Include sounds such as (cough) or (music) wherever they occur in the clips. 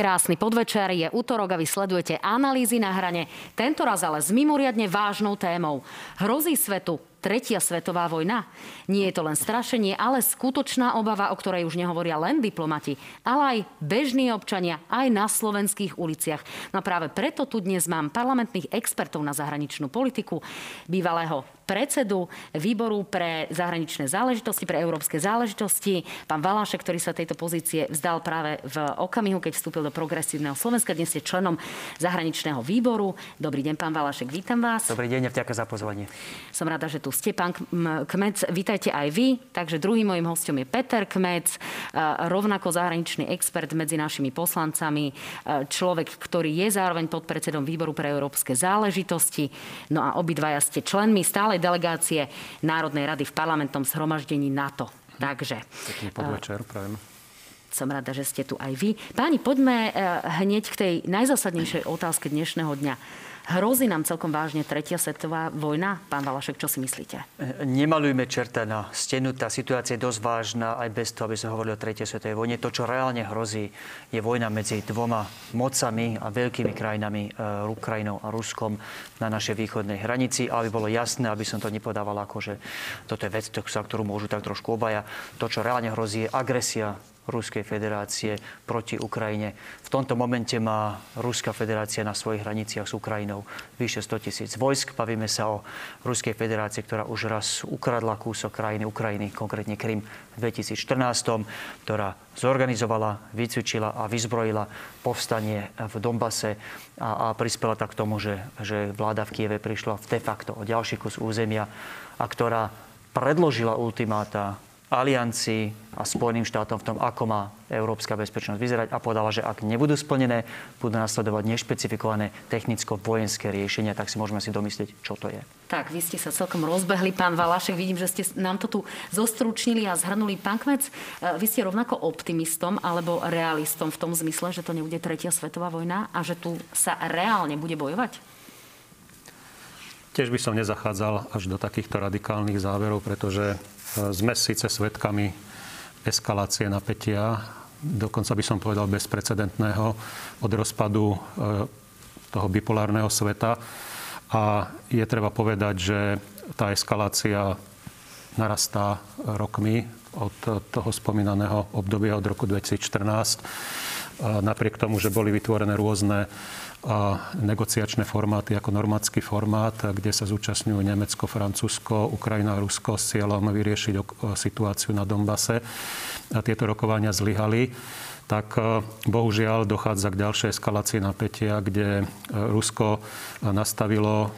Krásny podvečer, je útorok a vy sledujete analýzy na hrane. Tento raz ale s mimoriadne vážnou témou. Hrozí svetu tretia svetová vojna? Nie je to len strašenie, ale skutočná obava, o ktorej už nehovoria len diplomati, ale aj bežní občania, aj na slovenských uliciach. No práve preto tu dnes mám parlamentných expertov na zahraničnú politiku, bývalého predsedu výboru pre zahraničné záležitosti, pre európske záležitosti, pán Valášek, ktorý sa tejto pozície vzdal práve v okamihu, keď vstúpil do progresívneho Slovenska. Dnes ste členom zahraničného výboru. Dobrý deň, pán Valášek, vítam vás. Dobrý deň a vďaka za pozvanie. Som rada, že tu ste, pán Kmec. Vítajte aj vy. Takže druhým mojim hostom je Peter Kmec, rovnako zahraničný expert medzi našimi poslancami, človek, ktorý je zároveň podpredsedom výboru pre európske záležitosti. No a obidvaja ste členmi stále delegácie Národnej rady v parlamentnom zhromaždení NATO. Takže... Pekný podvečer, prajem. Som rada, že ste tu aj vy. Páni, poďme hneď k tej najzásadnejšej otázke dnešného dňa. Hrozí nám celkom vážne tretia svetová vojna? Pán Valašek, čo si myslíte? Nemalujme čerta na stenu. Tá situácia je dosť vážna aj bez toho, aby sa hovorili o tretej svetovej vojne. To, čo reálne hrozí, je vojna medzi dvoma mocami a veľkými krajinami, e, Ukrajinou a Ruskom na našej východnej hranici. Aby bolo jasné, aby som to nepodával ako, že toto je vec, ktorú môžu tak trošku obaja. To, čo reálne hrozí, je agresia Ruskej federácie proti Ukrajine. V tomto momente má Ruská federácia na svojich hraniciach s Ukrajinou vyše 100 tisíc vojsk. Bavíme sa o Ruskej federácii, ktorá už raz ukradla kúsok krajiny Ukrajiny, konkrétne Krym v 2014, ktorá zorganizovala, vycvičila a vyzbrojila povstanie v Dombase a, a prispela tak k tomu, že, že vláda v Kieve prišla de facto o ďalší kus územia a ktorá predložila ultimáta aliancii a Spojeným štátom v tom, ako má európska bezpečnosť vyzerať a povedala, že ak nebudú splnené, budú nasledovať nešpecifikované technicko-vojenské riešenia, tak si môžeme si domyslieť, čo to je. Tak, vy ste sa celkom rozbehli, pán Valašek. Vidím, že ste nám to tu zostručnili a zhrnuli. Pán Kmec, e, vy ste rovnako optimistom alebo realistom v tom zmysle, že to nebude tretia svetová vojna a že tu sa reálne bude bojovať? Tiež by som nezachádzal až do takýchto radikálnych záverov, pretože sme síce svetkami eskalácie napätia, dokonca by som povedal bezprecedentného od rozpadu e, toho bipolárneho sveta. A je treba povedať, že tá eskalácia narastá rokmi od toho spomínaného obdobia od roku 2014. Napriek tomu, že boli vytvorené rôzne a negociačné formáty ako normátsky formát, kde sa zúčastňujú Nemecko, Francúzsko, Ukrajina a Rusko s cieľom vyriešiť situáciu na Dombase. A tieto rokovania zlyhali tak e, bohužiaľ dochádza k ďalšej eskalácii napätia, kde e, Rusko nastavilo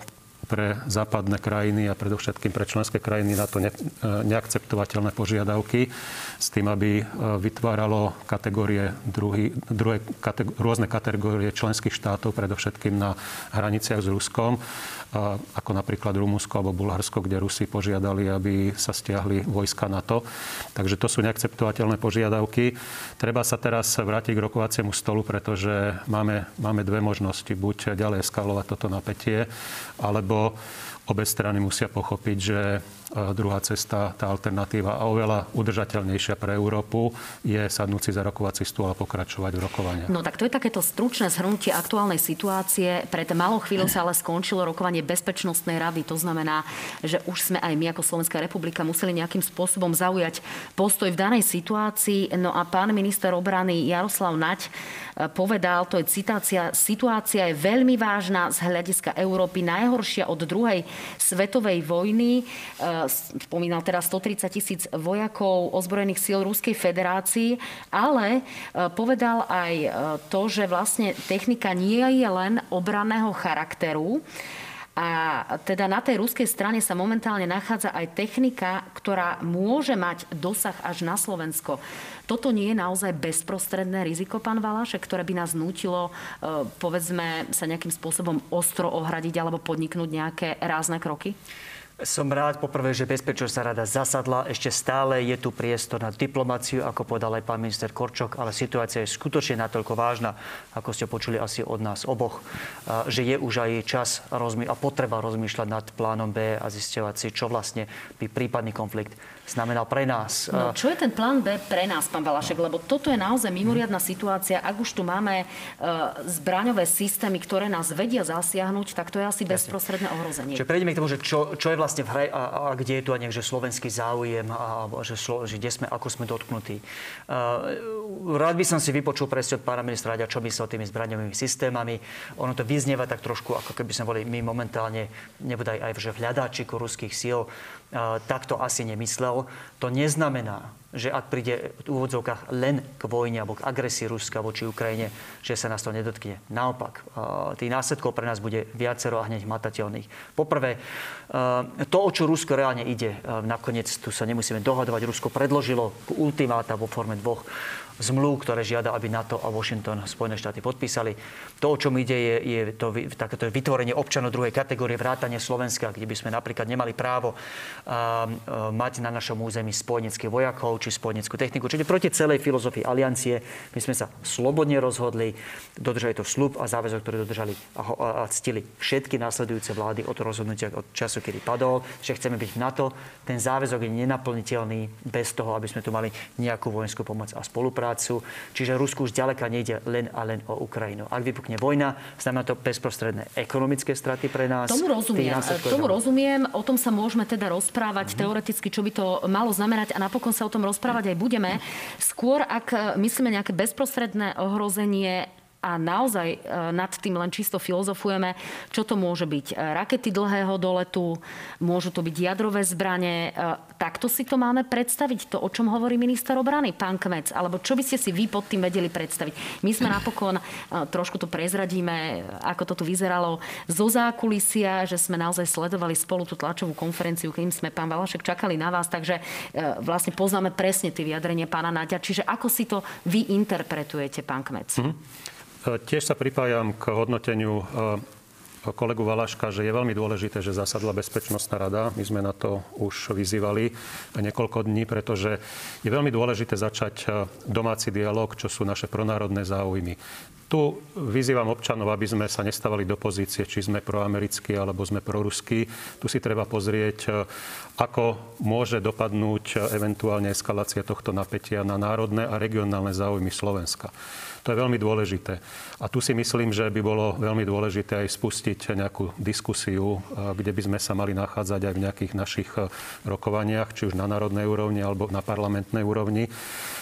pre západné krajiny a predovšetkým pre členské krajiny na to e, neakceptovateľné požiadavky s tým, aby e, vytváralo kategórie druhý, druhé, kategórie, rôzne kategórie členských štátov, predovšetkým na hraniciach s Ruskom ako napríklad Rumunsko alebo Bulharsko, kde Rusi požiadali, aby sa stiahli vojska NATO. Takže to sú neakceptovateľné požiadavky. Treba sa teraz vrátiť k rokovaciemu stolu, pretože máme, máme dve možnosti. Buď ďalej eskalovať toto napätie, alebo obe strany musia pochopiť, že druhá cesta, tá alternatíva a oveľa udržateľnejšia pre Európu je sadnúť si za rokovací stôl a pokračovať v rokovaniach. No tak to je takéto stručné zhrnutie aktuálnej situácie. Pred malou chvíľou sa ale skončilo rokovanie Bezpečnostnej rady. To znamená, že už sme aj my ako Slovenská republika museli nejakým spôsobom zaujať postoj v danej situácii. No a pán minister obrany Jaroslav Naď eh, povedal, to je citácia, situácia je veľmi vážna z hľadiska Európy, najhoršia od druhej svetovej vojny eh, spomínal teda 130 tisíc vojakov ozbrojených síl Ruskej federácii, ale e, povedal aj e, to, že vlastne technika nie je len obranného charakteru, a teda na tej ruskej strane sa momentálne nachádza aj technika, ktorá môže mať dosah až na Slovensko. Toto nie je naozaj bezprostredné riziko, pán Valaše, ktoré by nás nutilo, e, povedzme, sa nejakým spôsobom ostro ohradiť alebo podniknúť nejaké rázne kroky? Som rád poprvé, že Bezpečnostná rada zasadla. Ešte stále je tu priestor na diplomáciu, ako povedal aj pán minister Korčok, ale situácia je skutočne natoľko vážna, ako ste počuli asi od nás oboch, že je už aj čas a potreba rozmýšľať nad plánom B a zisťovať si, čo vlastne by prípadný konflikt znamenal pre nás. No, čo je ten plán B pre nás, pán Valašek? Lebo toto je naozaj mimoriadná situácia. Ak už tu máme uh, zbraňové systémy, ktoré nás vedia zasiahnuť, tak to je asi bezprostredné ohrozenie. Čiže prejdeme k tomu, že čo, čo je vlastne v hre a, a kde je tu aj že slovenský záujem a, a že, slo, že kde sme, ako sme dotknutí. Uh, rád by som si vypočul presne od pána ministra Radia, čo myslel tými zbraňovými systémami. Ono to vyznieva tak trošku, ako keby sme boli my momentálne, nebudaj aj v hľadáčiku ruských síl takto asi nemyslel. To neznamená, že ak príde v úvodzovkách len k vojne alebo k agresii Ruska voči Ukrajine, že sa nás to nedotkne. Naopak, tých následkov pre nás bude viacero a hneď matateľných. Poprvé, to, o čo Rusko reálne ide, nakoniec tu sa nemusíme dohadovať, Rusko predložilo ultimáta vo forme dvoch zmluv, ktoré žiada, aby NATO a Washington, Spojené štáty podpísali. To, o čom ide, je, je to, takéto vytvorenie občanov druhej kategórie, vrátanie Slovenska, kde by sme napríklad nemali právo a, a, mať na našom území spojeneckých vojakov či spojeneckú techniku. Čiže proti celej filozofii aliancie my sme sa slobodne rozhodli, dodržali to slub a záväzok, ktorý dodržali a, a, a ctili všetky následujúce vlády od rozhodnutia od času, kedy padol, že chceme byť v NATO. Ten záväzok je nenaplniteľný bez toho, aby sme tu mali nejakú vojenskú pomoc a spoluprácu spoluprácu. Čiže Rusku už ďaleka nejde len a len o Ukrajinu. Ak vypukne vojna, znamená to bezprostredné ekonomické straty pre nás. Tomu rozumiem. Tomu rozumiem. O tom sa môžeme teda rozprávať mm-hmm. teoreticky, čo by to malo znamenať a napokon sa o tom rozprávať aj budeme. Skôr, ak myslíme nejaké bezprostredné ohrozenie a naozaj e, nad tým len čisto filozofujeme, čo to môže byť. E, rakety dlhého doletu, môžu to byť jadrové zbranie. E, takto si to máme predstaviť, to, o čom hovorí minister obrany, pán Kmec, alebo čo by ste si vy pod tým vedeli predstaviť. My sme napokon, trošku to prezradíme, ako to tu vyzeralo, zo zákulisia, že sme naozaj sledovali spolu tú tlačovú konferenciu, kým sme, pán Valašek, čakali na vás, takže vlastne poznáme presne tie vyjadrenie pána Naďa. Čiže ako si to vy interpretujete, pán Kmec? Mm-hmm. Tiež sa pripájam k hodnoteniu eh, kolegu Valaška, že je veľmi dôležité, že zasadla Bezpečnostná rada. My sme na to už vyzývali niekoľko dní, pretože je veľmi dôležité začať eh, domáci dialog, čo sú naše pronárodné záujmy. Tu vyzývam občanov, aby sme sa nestávali do pozície, či sme proamerickí alebo sme proruskí. Tu si treba pozrieť, eh, ako môže dopadnúť eventuálne eskalácia tohto napätia na národné a regionálne záujmy Slovenska. To je veľmi dôležité. A tu si myslím, že by bolo veľmi dôležité aj spustiť nejakú diskusiu, eh, kde by sme sa mali nachádzať aj v nejakých našich eh, rokovaniach, či už na národnej úrovni alebo na parlamentnej úrovni,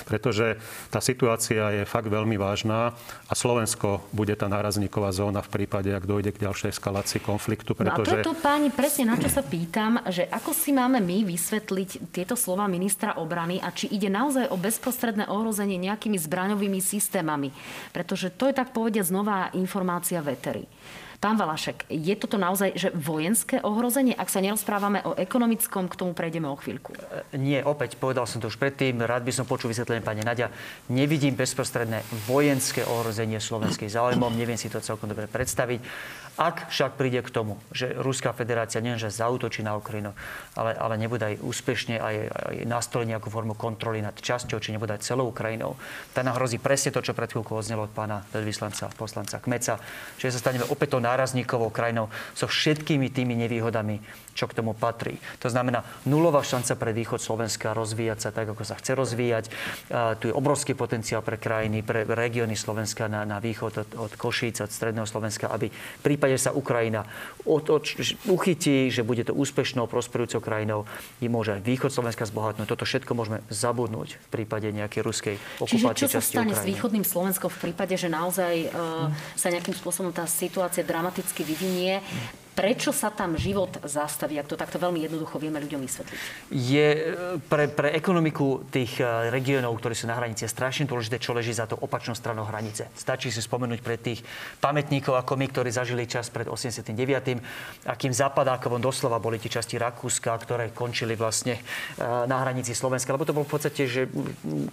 pretože tá situácia je fakt veľmi vážna a Slovensko bude tá nárazníková zóna v prípade, ak dojde k ďalšej eskalácii konfliktu. Pretože... No a to je to, páni, presne na čo sa pýtam, že ako si máme my vysvetliť tieto slova ministra obrany a či ide naozaj o bezprostredné ohrozenie nejakými zbraňovými systémami. Pretože to je tak povedia znova informácia vetery. Pán Valašek, je toto naozaj že vojenské ohrozenie? Ak sa nerozprávame o ekonomickom, k tomu prejdeme o chvíľku. E, nie, opäť, povedal som to už predtým, rád by som počul vysvetlenie pani Nadia. Nevidím bezprostredné vojenské ohrozenie slovenských záujmov, neviem si to celkom dobre predstaviť. Ak však príde k tomu, že Ruská federácia nielenže zautočí na Ukrajinu, ale, ale nebude aj úspešne aj, aj nastoliť nejakú formu kontroly nad časťou, či nebude aj celou Ukrajinou, tak nám hrozí presne to, čo pred chvíľkou odznelo od pána veľvyslanca, poslanca Kmeca, že sa staneme opäť tou nárazníkovou krajinou so všetkými tými nevýhodami, čo k tomu patrí. To znamená nulová šanca pre východ Slovenska rozvíjať sa tak, ako sa chce rozvíjať. A tu je obrovský potenciál pre krajiny, pre regióny Slovenska na, na východ od, od Košíc, od stredného Slovenska, aby v prípade sa Ukrajina od, uchytí, že bude to úspešnou, prosperujúcou krajinou, je môže aj východ Slovenska zbohatnúť. Toto všetko môžeme zabudnúť v prípade nejakej ruskej okupácie Čiže čo sa stane Ukrajiny. s východným Slovenskom v prípade, že naozaj uh, sa nejakým spôsobom tá situácia dramaticky vyvinie? Prečo sa tam život zastaví, ak to takto veľmi jednoducho vieme ľuďom vysvetliť? Je e, pre, pre ekonomiku tých e, regiónov, ktorí sú na hranici, strašne dôležité, čo leží za to opačnou stranou hranice. Stačí si spomenúť pre tých pamätníkov ako my, ktorí zažili čas pred 89. Akým zapadákovom doslova boli tie časti Rakúska, ktoré končili vlastne e, na hranici Slovenska. Lebo to bol v podstate, že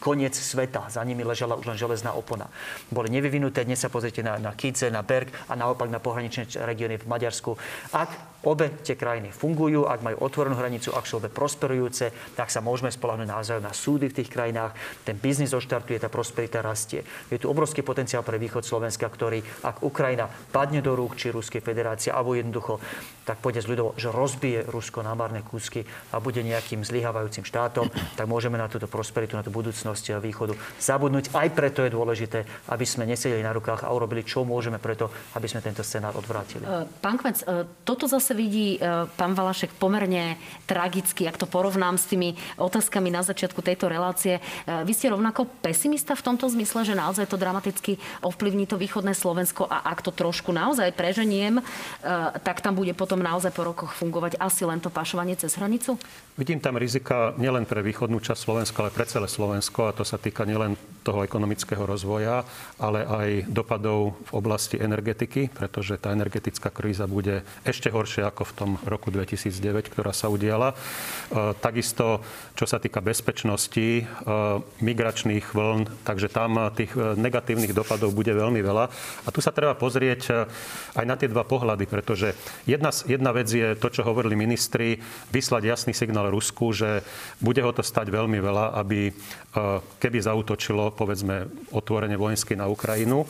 koniec sveta. Za nimi ležala už len železná opona. Boli nevyvinuté. Dnes sa pozrite na, na Kice, na Berg a naopak na pohraničné regióny v Maďarsku Ak obe tie krajiny fungujú, ak majú otvorenú hranicu, ak sú obe prosperujúce, tak sa môžeme spolahnúť naozaj na súdy v tých krajinách. Ten biznis oštartuje, tá prosperita rastie. Je tu obrovský potenciál pre východ Slovenska, ktorý, ak Ukrajina padne do rúk či Ruskej federácie, alebo jednoducho, tak pôjde z ľudovo, že rozbije Rusko na marné kúsky a bude nejakým zlyhávajúcim štátom, tak môžeme na túto prosperitu, na tú budúcnosť východu zabudnúť. Aj preto je dôležité, aby sme nesedeli na rukách a urobili, čo môžeme preto, aby sme tento scenár odvrátili. Pán Kmec, toto zase vidí e, pán Valašek pomerne tragicky, ak to porovnám s tými otázkami na začiatku tejto relácie. E, vy ste rovnako pesimista v tomto zmysle, že naozaj to dramaticky ovplyvní to východné Slovensko a ak to trošku naozaj preženiem, e, tak tam bude potom naozaj po rokoch fungovať asi len to pašovanie cez hranicu? Vidím tam rizika nielen pre východnú časť Slovenska, ale pre celé Slovensko a to sa týka nielen toho ekonomického rozvoja, ale aj dopadov v oblasti energetiky, pretože tá energetická kríza bude ešte horšia ako v tom roku 2009, ktorá sa udiala. E, takisto, čo sa týka bezpečnosti, e, migračných vln, takže tam tých e, negatívnych dopadov bude veľmi veľa. A tu sa treba pozrieť aj na tie dva pohľady, pretože jedna, jedna vec je to, čo hovorili ministri, vyslať jasný signál Rusku, že bude ho to stať veľmi veľa, aby keby zautočilo, povedzme, otvorene vojensky na Ukrajinu,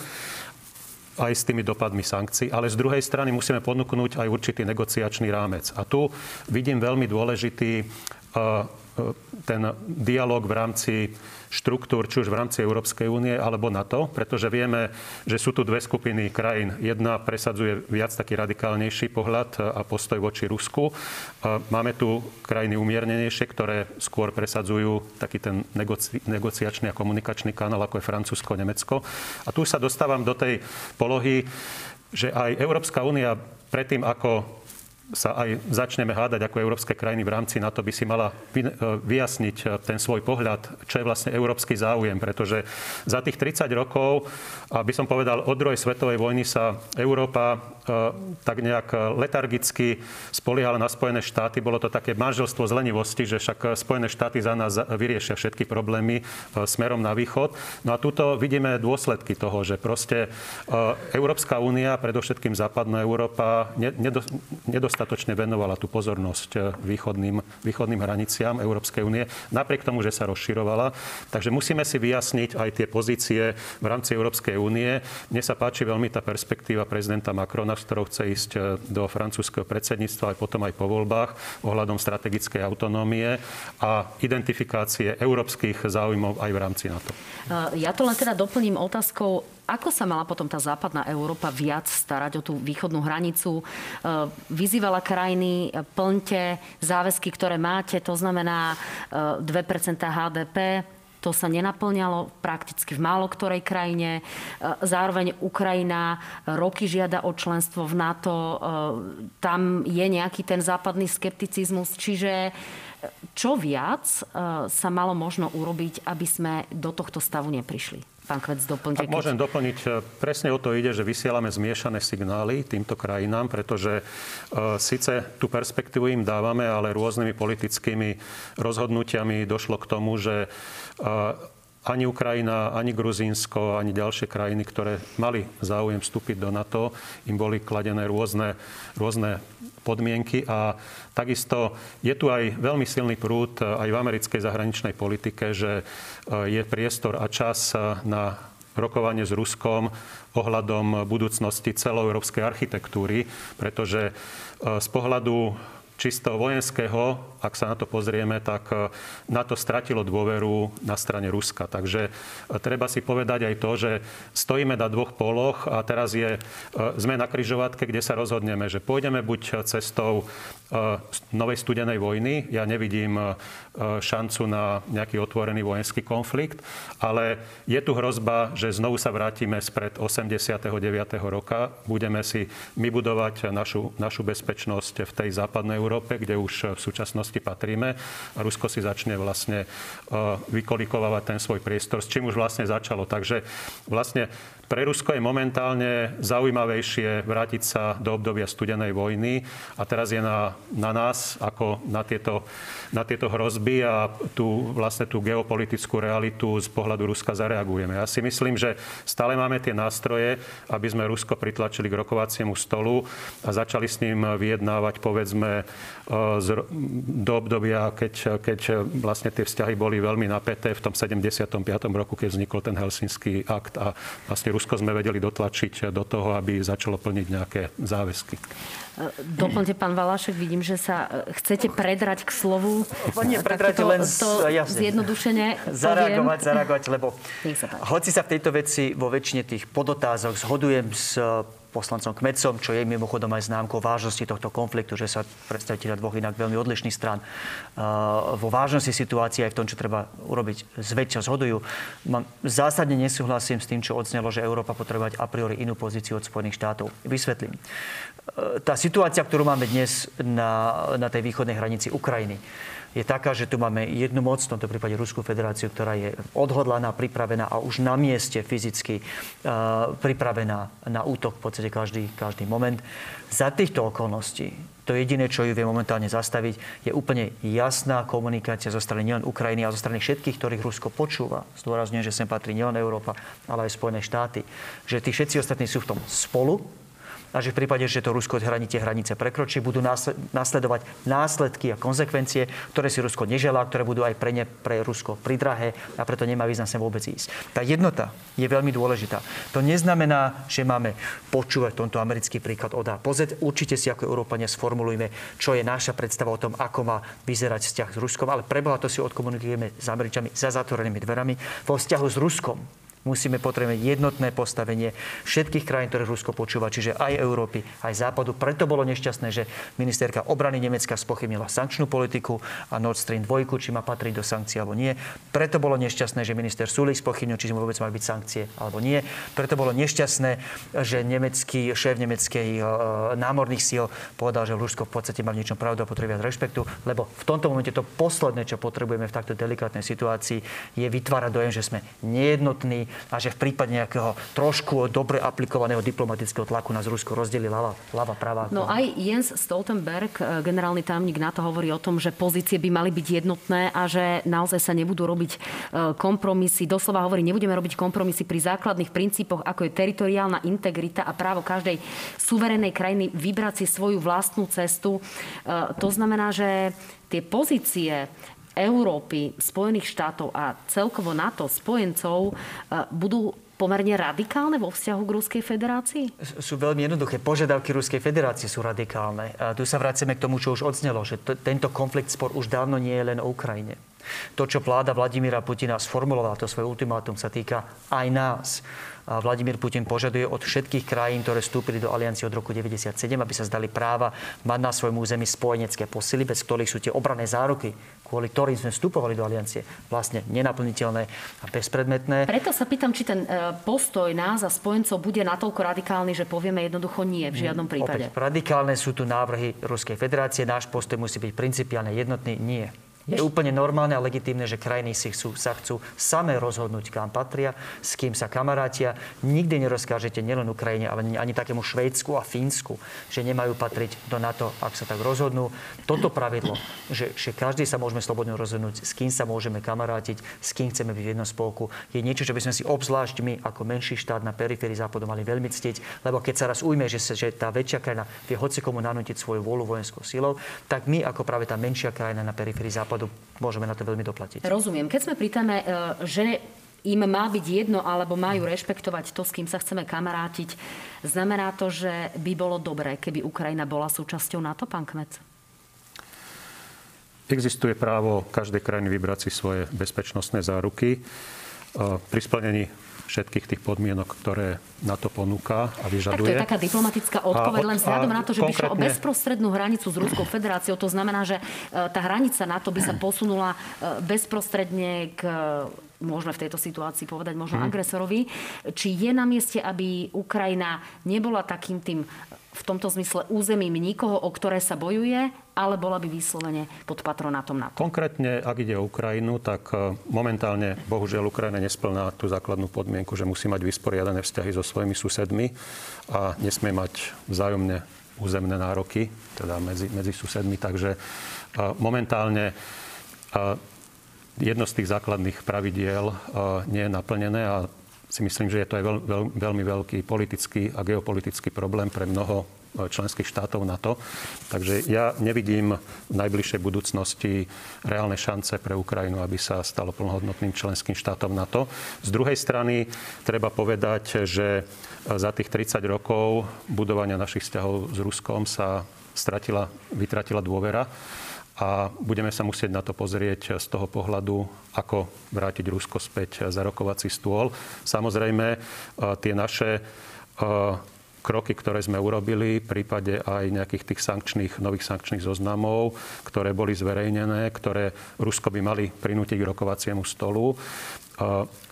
aj s tými dopadmi sankcií, ale z druhej strany musíme ponúknuť aj určitý negociačný rámec. A tu vidím veľmi dôležitý e, e, ten dialog v rámci štruktúr, či už v rámci Európskej únie alebo NATO, pretože vieme, že sú tu dve skupiny krajín. Jedna presadzuje viac taký radikálnejší pohľad a postoj voči Rusku. Máme tu krajiny umiernenejšie, ktoré skôr presadzujú taký ten negoci- negociačný a komunikačný kanál, ako je Francúzsko, Nemecko. A tu sa dostávam do tej polohy, že aj Európska únia predtým, ako sa aj začneme hádať ako európske krajiny v rámci NATO, by si mala e, vyjasniť e, ten svoj pohľad, čo je vlastne európsky záujem. Pretože za tých 30 rokov, aby som povedal, od druhej svetovej vojny sa Európa tak nejak letargicky spoliehala na Spojené štáty. Bolo to také manželstvo z lenivosti, že však Spojené štáty za nás vyriešia všetky problémy smerom na východ. No a tuto vidíme dôsledky toho, že proste Európska únia, predovšetkým západná Európa, nedostala dostatočne venovala tú pozornosť eh, východným, východným hraniciám Európskej únie, napriek tomu, že sa rozširovala. Takže musíme si vyjasniť aj tie pozície v rámci Európskej únie. Mne sa páči veľmi tá perspektíva prezidenta Macrona, s ktorou chce ísť eh, do francúzského predsedníctva aj potom aj po voľbách ohľadom strategickej autonómie a identifikácie európskych záujmov aj v rámci NATO. Ja to len teda doplním otázkou, ako sa mala potom tá západná Európa viac starať o tú východnú hranicu? E, vyzývala krajiny, e, plňte záväzky, ktoré máte, to znamená 2% e, HDP, to sa nenaplňalo prakticky v málo ktorej krajine. Zároveň Ukrajina roky žiada o členstvo v NATO. Tam je nejaký ten západný skepticizmus. Čiže čo viac sa malo možno urobiť, aby sme do tohto stavu neprišli? Pán Kvec, doplňte. Ak môžem doplniť, e, presne o to ide, že vysielame zmiešané signály týmto krajinám, pretože e, síce tú perspektívu im dávame, ale rôznymi politickými rozhodnutiami došlo k tomu, že e, ani Ukrajina, ani Gruzínsko, ani ďalšie krajiny, ktoré mali záujem vstúpiť do NATO, im boli kladené rôzne, rôzne podmienky. A takisto je tu aj veľmi silný prúd aj v americkej zahraničnej politike, že e, je priestor a čas na rokovanie s Ruskom ohľadom budúcnosti celoeurópskej architektúry, pretože z pohľadu čisto vojenského, ak sa na to pozrieme, tak e, na to stratilo dôveru na strane Ruska. Takže e, treba si povedať aj to, že stojíme na dvoch poloch a teraz je, e, sme na kryžovatke, kde sa rozhodneme, že pôjdeme buď cestou novej studenej vojny. Ja nevidím šancu na nejaký otvorený vojenský konflikt, ale je tu hrozba, že znovu sa vrátime spred 89. roka. Budeme si my budovať našu, našu bezpečnosť v tej západnej Európe, kde už v súčasnosti patríme. A Rusko si začne vlastne e, vykolikovávať ten svoj priestor, s čím už vlastne začalo. Takže vlastne Pre Rusko je momentálne zaujímavejšie vrátiť sa do obdobia studenej vojny a teraz je na, na nás, ako na tieto, na tieto hrozby a tú, vlastne tú geopolitickú realitu z pohľadu Ruska zareagujeme. Ja si myslím, že stále máme tie nástroje, aby sme Rusko pritlačili k rokovaciemu stolu a začali s ním vyjednávať, povedzme, e, do obdobia, keď, keď vlastne tie vzťahy boli veľmi napäté v tom 75. roku, keď vznikol ten Helsinský akt a vlastne Rusko sme vedeli dotlačiť do toho, aby začalo plniť nejaké záväzky. Doplňte, pán Valašek, vidím, že sa e, chcete predrať k slovu. Nie, predrať len to jasne, zjednodušene. Zareagovať, zareagovať, lebo hoci sa v tejto veci vo väčšine tých podotázok zhodujem s poslancom Kmecom, čo je mimochodom aj známkou vážnosti tohto konfliktu, že sa predstaviteľa dvoch inak veľmi odlišných strán vo vážnosti situácie aj v tom, čo treba urobiť, zväčša zhodujú. Zásadne nesúhlasím s tým, čo odznelo, že Európa potrebovať a priori inú pozíciu od Spojených štátov. Vysvetlím. Tá situácia, ktorú máme dnes na, na tej východnej hranici Ukrajiny, je taká, že tu máme jednu moc, v tomto prípade Ruskú federáciu, ktorá je odhodlaná, pripravená a už na mieste fyzicky uh, pripravená na útok v podstate každý, každý moment. Za týchto okolností to jediné, čo ju vie momentálne zastaviť, je úplne jasná komunikácia zo strany nielen Ukrajiny, ale zo strany všetkých, ktorých Rusko počúva. Zdôrazňujem, že sem patrí nielen Európa, ale aj Spojené štáty. Že tí všetci ostatní sú v tom spolu, a že v prípade, že to Rusko hranite hranice prekročí, budú nasledovať následky a konsekvencie, ktoré si Rusko neželá, ktoré budú aj pre ne, pre Rusko pridrahé a preto nemá význam sem vôbec ísť. Tá jednota je veľmi dôležitá. To neznamená, že máme počúvať tomto americký príklad od A po Z. Určite si ako Európania sformulujme, čo je naša predstava o tom, ako má vyzerať vzťah s Ruskom, ale preboha to si odkomunikujeme s Američami za zatvorenými dverami. Vo vzťahu s Ruskom musíme potrebovať jednotné postavenie všetkých krajín, ktoré Rusko počúva, čiže aj Európy, aj Západu. Preto bolo nešťastné, že ministerka obrany Nemecka spochybnila sankčnú politiku a Nord Stream 2, či má patriť do sankcií alebo nie. Preto bolo nešťastné, že minister Sulik spochybnil, či vôbec mali byť sankcie alebo nie. Preto bolo nešťastné, že nemecký šéf nemeckej e, námorných síl povedal, že Rusko v podstate má v niečom pravdu a potrebuje rešpektu, lebo v tomto momente to posledné, čo potrebujeme v takto delikátnej situácii, je vytvárať dojem, že sme nejednotní, a že v prípade nejakého trošku dobre aplikovaného diplomatického tlaku nás Rusko rozdeli lava, lava pravá. No aj Jens Stoltenberg, eh, generálny tajomník NATO, hovorí o tom, že pozície by mali byť jednotné a že naozaj sa nebudú robiť eh, kompromisy. Doslova hovorí, nebudeme robiť kompromisy pri základných princípoch, ako je teritoriálna integrita a právo každej suverénnej krajiny vybrať si svoju vlastnú cestu. Eh, to znamená, že tie pozície Európy, Spojených štátov a celkovo NATO, spojencov, e, budú pomerne radikálne vo vzťahu k Ruskej federácii? Sú veľmi jednoduché. Požiadavky Ruskej federácie sú radikálne. A tu sa vraceme k tomu, čo už odznelo, že t- tento konflikt spor už dávno nie je len o Ukrajine. To, čo vláda Vladimíra Putina sformulovala, to svoje ultimátum sa týka aj nás. Vladimír Putin požaduje od všetkých krajín, ktoré vstúpili do aliancie od roku 1997, aby sa zdali práva mať na svojom území spojenecké posily, bez ktorých sú tie obrané záruky, kvôli ktorým sme vstupovali do aliancie, vlastne nenaplniteľné a bezpredmetné. Preto sa pýtam, či ten e, postoj nás a spojencov bude natoľko radikálny, že povieme jednoducho nie v žiadnom prípade. Opäť, radikálne sú tu návrhy Ruskej federácie, náš postoj musí byť principiálne jednotný, nie. Je úplne normálne a legitímne, že krajiny si chcú, sa chcú same rozhodnúť, kam patria, s kým sa kamarátia. Nikdy nerozkážete nielen Ukrajine, ale ani takému Švédsku a Fínsku, že nemajú patriť do NATO, ak sa tak rozhodnú. Toto pravidlo, že, že každý sa môžeme slobodne rozhodnúť, s kým sa môžeme kamarátiť, s kým chceme byť v jednom spolku, je niečo, čo by sme si obzvlášť my ako menší štát na periférii západu mali veľmi ctiť, lebo keď sa raz ujme, že, sa, že tá väčšia krajina vie hocikomu nanútiť svoju vôľu vojenskou silou, tak my ako práve tá menšia krajina na periférii západu západu môžeme na to veľmi doplatiť. Rozumiem. Keď sme pri téme, e, že im má byť jedno, alebo majú rešpektovať to, s kým sa chceme kamarátiť. Znamená to, že by bolo dobré, keby Ukrajina bola súčasťou NATO, pán Kmec? Existuje právo každej krajiny vybrať si svoje bezpečnostné záruky. E, pri splnení všetkých tých podmienok, ktoré na to ponúka a vyžaduje. Tak to je taká diplomatická odpoveď, len vzhľadom na to, že konkrétne... by šlo o bezprostrednú hranicu s Ruskou federáciou. To znamená, že e, tá hranica na to by sa posunula e, bezprostredne k môžeme v tejto situácii povedať možno hmm. agresorovi, či je na mieste, aby Ukrajina nebola takým tým v tomto zmysle územím nikoho, o ktoré sa bojuje, ale bola by vyslovene pod patronátom NATO. Konkrétne, ak ide o Ukrajinu, tak e, momentálne, bohužiaľ, Ukrajina nesplná tú základnú podmienku, že musí mať vysporiadané vzťahy so svojimi susedmi a nesmie mať vzájomne územné nároky, teda medzi, medzi susedmi. Takže e, momentálne e, jedno z tých základných pravidiel nie je naplnené a si myslím, že je to aj veľ, veľ, veľmi veľký politický a geopolitický problém pre mnoho e, členských štátov NATO. Takže ja nevidím v najbližšej budúcnosti reálne šance pre Ukrajinu, aby sa stalo plnohodnotným členským štátom NATO. Z druhej strany treba povedať, že za tých 30 rokov budovania našich vzťahov s Ruskom sa stratila, vytratila dôvera a budeme sa musieť na to pozrieť z toho pohľadu, ako vrátiť Rusko späť za rokovací stôl. Samozrejme, e, tie naše e, kroky, ktoré sme urobili, v prípade aj nejakých tých sankčných, nových sankčných zoznamov, ktoré boli zverejnené, ktoré Rusko by mali prinútiť k rokovaciemu stolu, e,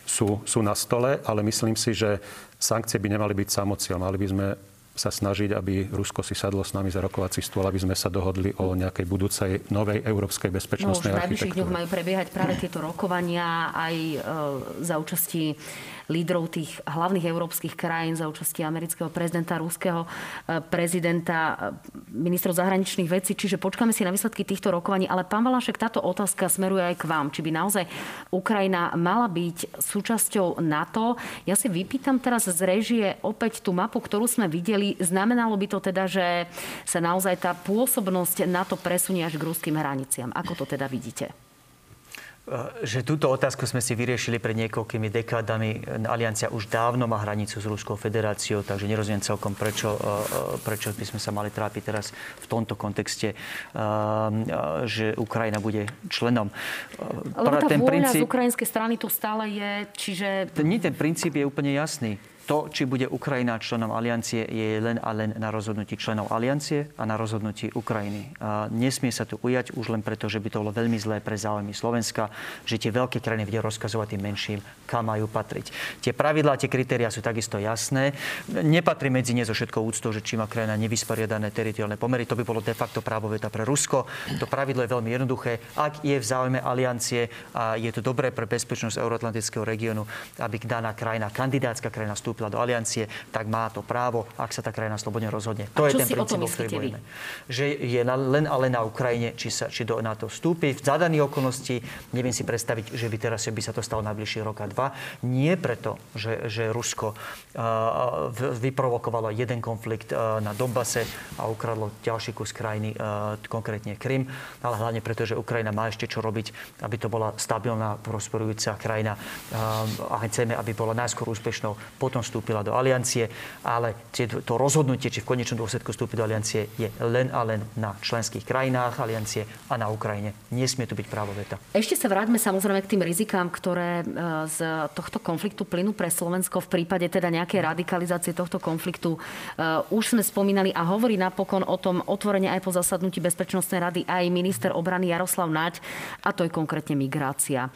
sú, sú na stole, ale myslím si, že sankcie by nemali byť samocieľ. Mali by sme sa snažiť, aby Rusko si sadlo s nami za rokovací stôl, aby sme sa dohodli o nejakej budúcej novej európskej bezpečnostnej no, už v najbližších dňoch majú prebiehať práve tieto rokovania aj e, za účasti lídrov tých hlavných európskych krajín za účasti amerického prezidenta, ruského e, prezidenta, e, ministrov zahraničných vecí. Čiže počkáme si na výsledky týchto rokovaní. Ale pán Valašek, táto otázka smeruje aj k vám. Či by naozaj Ukrajina mala byť súčasťou NATO? Ja si vypýtam teraz z režie opäť tú mapu, ktorú sme videli. Znamenalo by to teda, že sa naozaj tá pôsobnosť NATO presunie až k ruským hraniciam. Ako to teda vidíte? Eh, že túto otázku sme si vyriešili pred niekoľkými dekádami. Aliancia už dávno má hranicu s Ruskou federáciou, takže nerozumiem celkom, prečo, eh, eh, prečo by sme sa mali trápiť teraz v tomto kontexte, že Ukrajina bude členom. Lebo tá ten vôľa princíp... z ukrajinskej strany tu stále je, čiže... Nie, ten princíp je úplne jasný to, či bude Ukrajina členom aliancie, je len a len na rozhodnutí členov aliancie a na rozhodnutí Ukrajiny. A nesmie sa tu ujať už len preto, že by to bolo veľmi zlé pre záujmy Slovenska, že tie veľké krajiny vedia rozkazovať tým menším, kam majú patriť. Tie pravidlá, tie kritéria sú takisto jasné. Nepatrí medzi ne zo všetkou úctou, že či má krajina nevysporiadané teritoriálne pomery. To by bolo de facto právo veta pre Rusko. To pravidlo je veľmi jednoduché. Ak je v záujme aliancie a je to dobré pre bezpečnosť euroatlantického regiónu, aby daná krajina, kandidátska krajina vstúpila vstúpila do aliancie, tak má to právo, ak sa tá krajina slobodne rozhodne. To je ten princíp, o ktorý bojíme. Že je na, len a len na Ukrajine, či, sa, či do NATO vstúpi. V zadaných okolnosti neviem si predstaviť, že by teraz by sa to stalo najbližšie roka dva. Nie preto, že, že Rusko uh, vyprovokovalo jeden konflikt uh, na Donbase a ukradlo ďalší kus krajiny, uh, konkrétne Krym, ale hlavne preto, že Ukrajina má ešte čo robiť, aby to bola stabilná, prosperujúca krajina a chceme, aby bola najskôr úspešnou, potom vstúpila do aliancie, ale to rozhodnutie, či v konečnom dôsledku vstúpi do aliancie, je len a len na členských krajinách aliancie a na Ukrajine. Nesmie tu byť právo veta. Ešte sa vráťme samozrejme k tým rizikám, ktoré e, z tohto konfliktu plynú pre Slovensko v prípade teda nejakej radikalizácie tohto konfliktu. E, už sme spomínali a hovorí napokon o tom otvorene aj po zasadnutí Bezpečnostnej rady aj minister obrany Jaroslav Naď a to je konkrétne migrácia.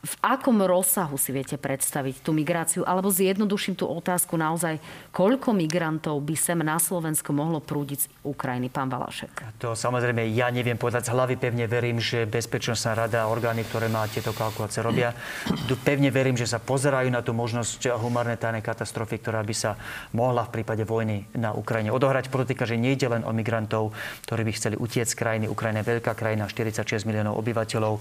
V akom rozsahu si viete predstaviť tú migráciu? Alebo zjednoduším tú otázku naozaj, koľko migrantov by sem na Slovensko mohlo prúdiť z Ukrajiny, pán Valašek? To samozrejme ja neviem povedať z hlavy. Pevne verím, že Bezpečnostná rada a orgány, ktoré má tieto kalkulácie robia. Pevne verím, že sa pozerajú na tú možnosť humanitárnej katastrofy, ktorá by sa mohla v prípade vojny na Ukrajine odohrať. Politika, že nejde len o migrantov, ktorí by chceli utiecť z krajiny. Ukrajina je veľká krajina, 46 miliónov obyvateľov.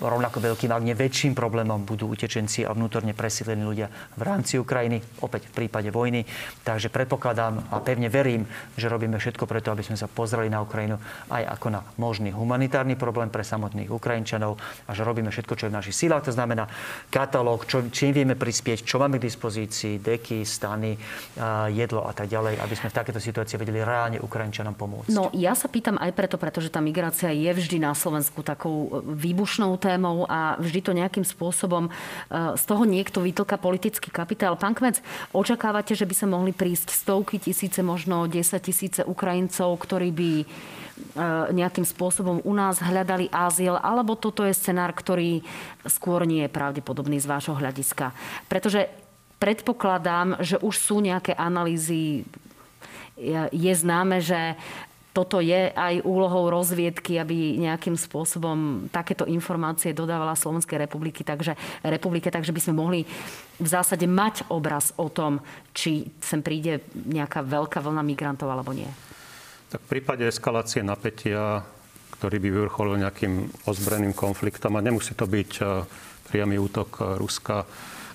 Rovnako veľký, väčším problémom budú utečenci a vnútorne presídlení ľudia v rámci Ukrajiny, opäť v prípade vojny. Takže predpokladám a pevne verím, že robíme všetko preto, aby sme sa pozreli na Ukrajinu aj ako na možný humanitárny problém pre samotných Ukrajinčanov a že robíme všetko, čo je v našich sílach. To znamená katalóg, čo, čím vieme prispieť, čo máme k dispozícii, deky, stany, jedlo a tak ďalej, aby sme v takéto situácii vedeli reálne Ukrajinčanom pomôcť. No ja sa pýtam aj preto, pretože tá migrácia je vždy na Slovensku takou výbušnou témou a vždy to nejakým spôsobom e, z toho niekto vytlka politický kapitál. Pán Kmec, očakávate, že by sa mohli prísť stovky tisíce, možno 10 tisíce Ukrajincov, ktorí by nejakým spôsobom u nás hľadali azyl, alebo toto je scenár, ktorý skôr nie je pravdepodobný z vášho hľadiska. Pretože predpokladám, že už sú nejaké analýzy je známe, že toto je aj úlohou rozviedky, aby nejakým spôsobom takéto informácie dodávala Slovenskej republiky, takže, republike, takže by sme mohli v zásade mať obraz o tom, či sem príde nejaká veľká vlna migrantov alebo nie. Tak v prípade eskalácie napätia, ktorý by vyvrcholil nejakým ozbrojeným konfliktom, a nemusí to byť e, priamy útok Ruska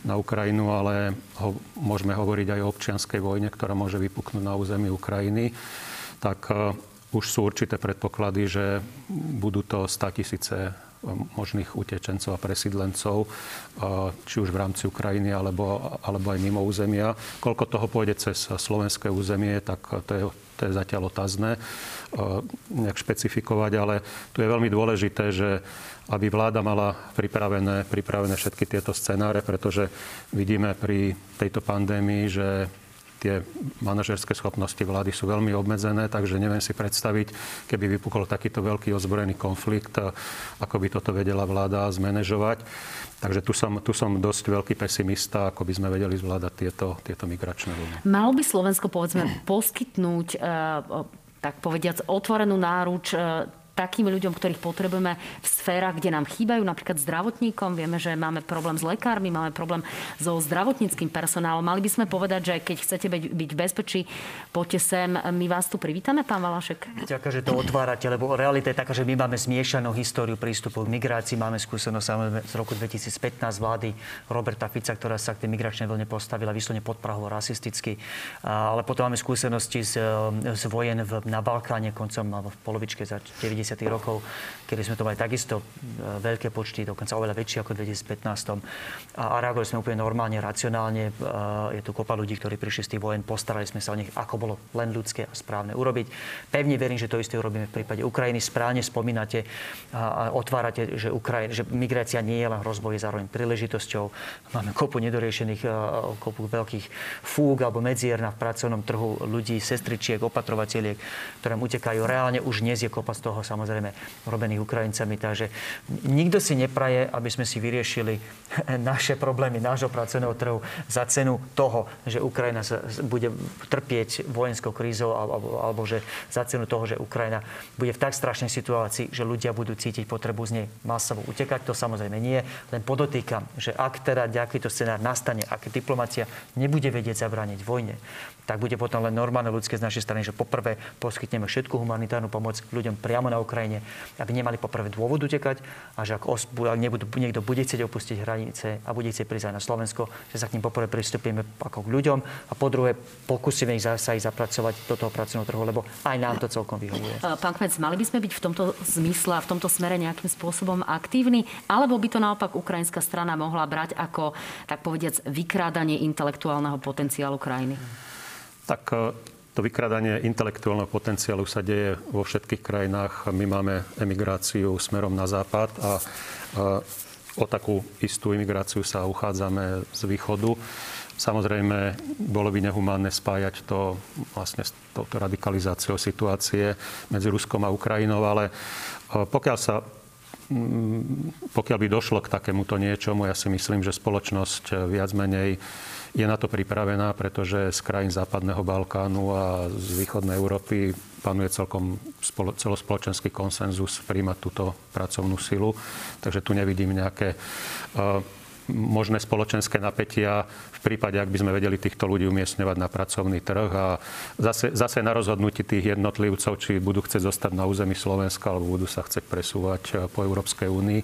na Ukrajinu, ale ho, môžeme hovoriť aj o občianskej vojne, ktorá môže vypuknúť na území Ukrajiny, tak e, už sú určité predpoklady, že budú to 100 tisíce eh, možných utečencov a presídlencov, eh, či už v rámci Ukrajiny alebo, alebo aj mimo územia. Koľko toho pôjde cez slovenské územie, tak to je, to je zatiaľ otázne eh, nejak špecifikovať, ale tu je veľmi dôležité, že aby vláda mala pripravené, pripravené všetky tieto scenáre, pretože vidíme pri tejto pandémii, že tie manažerské schopnosti vlády sú veľmi obmedzené, takže neviem si predstaviť, keby vypukol takýto veľký ozbrojený konflikt, ako by toto vedela vláda zmanéžovať. Takže tu som, tu som dosť veľký pesimista, ako by sme vedeli zvládať tieto, tieto migračné vlny. Malo by Slovensko, povedzme, poskytnúť eh, tak povediac, otvorenú náruč takými ľuďom, ktorých potrebujeme v sférach, kde nám chýbajú, napríklad zdravotníkom. Vieme, že máme problém s lekármi, máme problém so zdravotníckým personálom. Mali by sme povedať, že keď chcete byť v bezpečí, poďte sem, my vás tu privítame, pán Valašek. Ďakujem, že to otvárate, lebo realita je taká, že my máme zmiešanú históriu prístupu k migrácii. Máme skúsenosť samozrejme z roku 2015 vlády Roberta Fica, ktorá sa k tej migračnej vlne postavila vyslovene podprahovo rasisticky. Ale potom máme skúsenosti z, z vojen v, na Balkáne koncom v polovičke za 90 rokov, kedy sme to mali takisto e, veľké počty, dokonca oveľa väčšie ako v 2015. A, a reagovali sme úplne normálne, racionálne. E, je tu kopa ľudí, ktorí prišli z tých vojen, postarali sme sa o nich, ako bolo len ľudské a správne urobiť. Pevne verím, že to isté urobíme v prípade Ukrajiny. Správne spomínate a otvárate, že, Ukrajina, že migrácia nie je len hrozbou, je zároveň príležitosťou. Máme kopu nedoriešených, e, kopu veľkých fúg alebo medzier na pracovnom trhu ľudí, sestričiek, opatrovateľiek, ktoré utekajú. Reálne už dnes je kopa z toho samozrejme robených Ukrajincami. Takže nikto si nepraje, aby sme si vyriešili (laughs) naše problémy nášho pracovného trhu za cenu toho, že Ukrajina sa bude trpieť vojenskou krízou alebo, alebo že za cenu toho, že Ukrajina bude v tak strašnej situácii, že ľudia budú cítiť potrebu z nej masovo utekať. To samozrejme nie. Len podotýkam, že ak teda takýto scenár nastane, ak diplomácia nebude vedieť zabrániť vojne, tak bude potom len normálne ľudské z našej strany, že poprvé poskytneme všetku humanitárnu pomoc ľuďom priamo na Ukrajine, aby nemali poprvé dôvod utekať a že ak, os, nebudú, niekto bude chcieť opustiť hranice a bude chcieť prísť aj na Slovensko, že sa k ním poprvé pristúpime ako k ľuďom a po druhé pokúsime ich sa ich zapracovať do toho pracovného trhu, lebo aj nám to celkom vyhovuje. Pán Kmec, mali by sme byť v tomto zmysle a v tomto smere nejakým spôsobom aktívni, alebo by to naopak ukrajinská strana mohla brať ako, tak povediac, vykrádanie intelektuálneho potenciálu krajiny? Tak e, to vykradanie intelektuálneho potenciálu sa deje vo všetkých krajinách. My máme emigráciu smerom na západ a e, o takú istú imigráciu sa uchádzame z východu. Samozrejme, bolo by nehumánne spájať to vlastne s touto radikalizáciou situácie medzi Ruskom a Ukrajinou, ale e, pokiaľ sa pokiaľ by došlo k takémuto niečomu, ja si myslím, že spoločnosť viac menej je na to pripravená, pretože z krajín západného Balkánu a z východnej Európy panuje celkom celospoločenský konsenzus príjmať túto pracovnú silu. Takže tu nevidím nejaké uh, možné spoločenské napätia v prípade, ak by sme vedeli týchto ľudí umiestňovať na pracovný trh a zase, zase na rozhodnutí tých jednotlivcov, či budú chcieť zostať na území Slovenska alebo budú sa chcieť presúvať eh, po Európskej únii.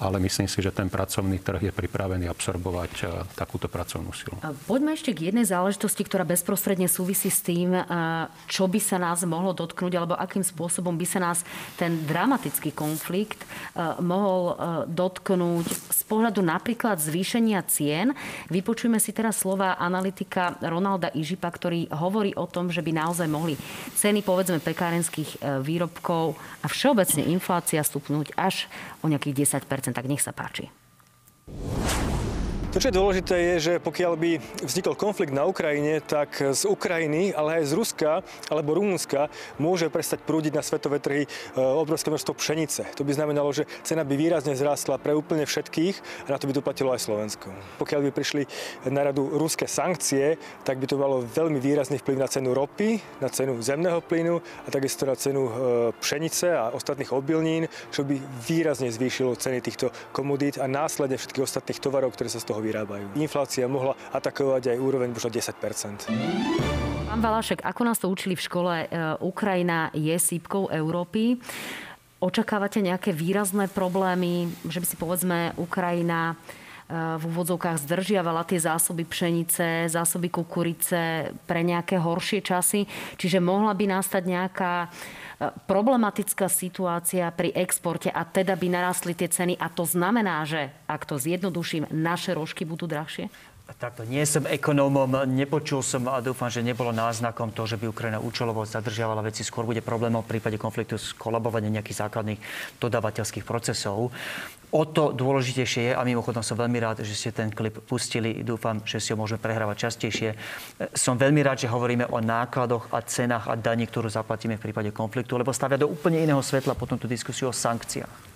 Ale myslím si, že ten pracovný trh je pripravený absorbovať eh, takúto pracovnú silu. Poďme ešte k jednej záležitosti, ktorá bezprostredne súvisí s tým, eh, čo by sa nás mohlo dotknúť alebo akým spôsobom by sa nás ten dramatický konflikt mohol dotknúť z pohľadu napríklad zvýšenia cien. Vypočujeme si teraz slova analytika Ronalda Ižipa, ktorý hovorí o tom, že by naozaj mohli ceny povedzme pekárenských e, výrobkov a všeobecne inflácia stupnúť až o nejakých 10%. Tak nech sa páči. To, čo je dôležité, je, že pokiaľ by vznikol konflikt na Ukrajine, tak z Ukrajiny, ale aj z Ruska alebo Rumunska môže prestať prúdiť na svetové trhy e, obrovské množstvo pšenice. To by znamenalo, že cena by výrazne zrástla pre úplne všetkých a na to by doplatilo aj Slovensko. Pokiaľ by prišli na radu ruské sankcie, tak by to malo veľmi výrazný vplyv na cenu ropy, na cenu zemného plynu a takisto na cenu e, pšenice a ostatných obilnín, čo by výrazne zvýšilo ceny týchto komodít a následne všetkých ostatných tovarov, ktoré sa z toho toho vyrábajú. Inflácia mohla atakovať aj úroveň možno 10 Pán Valašek, ako nás to učili v škole, e, Ukrajina je sípkou Európy. Očakávate nejaké výrazné problémy, že by si povedzme Ukrajina v úvodzovkách zdržiavala tie zásoby pšenice, zásoby kukurice pre nejaké horšie časy. Čiže mohla by nastať nejaká problematická situácia pri exporte a teda by narastli tie ceny a to znamená, že ak to zjednoduším, naše rožky budú drahšie? Takto, nie som ekonómom, nepočul som a dúfam, že nebolo náznakom to, že by Ukrajina účelovo zadržiavala veci. Skôr bude problémom v prípade konfliktu s kolabovaním nejakých základných dodávateľských procesov. O to dôležitejšie je, a mimochodom som veľmi rád, že ste ten klip pustili, dúfam, že si ho môžeme prehrávať častejšie. Som veľmi rád, že hovoríme o nákladoch a cenách a daní, ktorú zaplatíme v prípade konfliktu, lebo stavia do úplne iného svetla potom tú diskusiu o sankciách.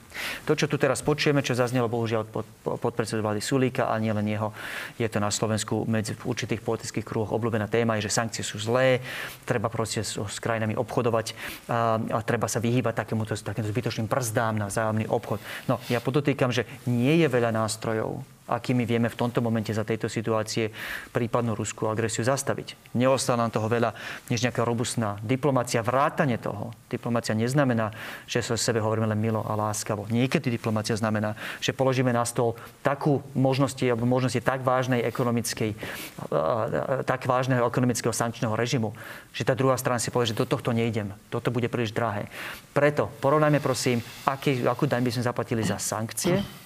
To, čo tu teraz počujeme, čo zaznelo bohužiaľ pod, podpredsedu vlády Sulíka a nielen jeho, je to na Slovensku medzi v určitých politických kruhoch obľúbená téma, je, že sankcie sú zlé, treba proste s, krajinami obchodovať a, a treba sa vyhýbať takémuto zbytočným brzdám na vzájomný obchod. No, ja podotýkam, že nie je veľa nástrojov, akými vieme v tomto momente za tejto situácie prípadnú ruskú agresiu zastaviť. Neostalo nám toho veľa, než nejaká robustná diplomácia, vrátane toho. Diplomácia neznamená, že sa sebe hovoríme len milo a láskavo. Niekedy diplomácia znamená, že položíme na stôl takú možnosti, alebo možnosti tak vážnej ekonomickej, tak vážneho ekonomického sankčného režimu, že tá druhá strana si povie, že do tohto nejdem. Toto bude príliš drahé. Preto porovnajme prosím, aký, akú daň by sme zaplatili za sankcie,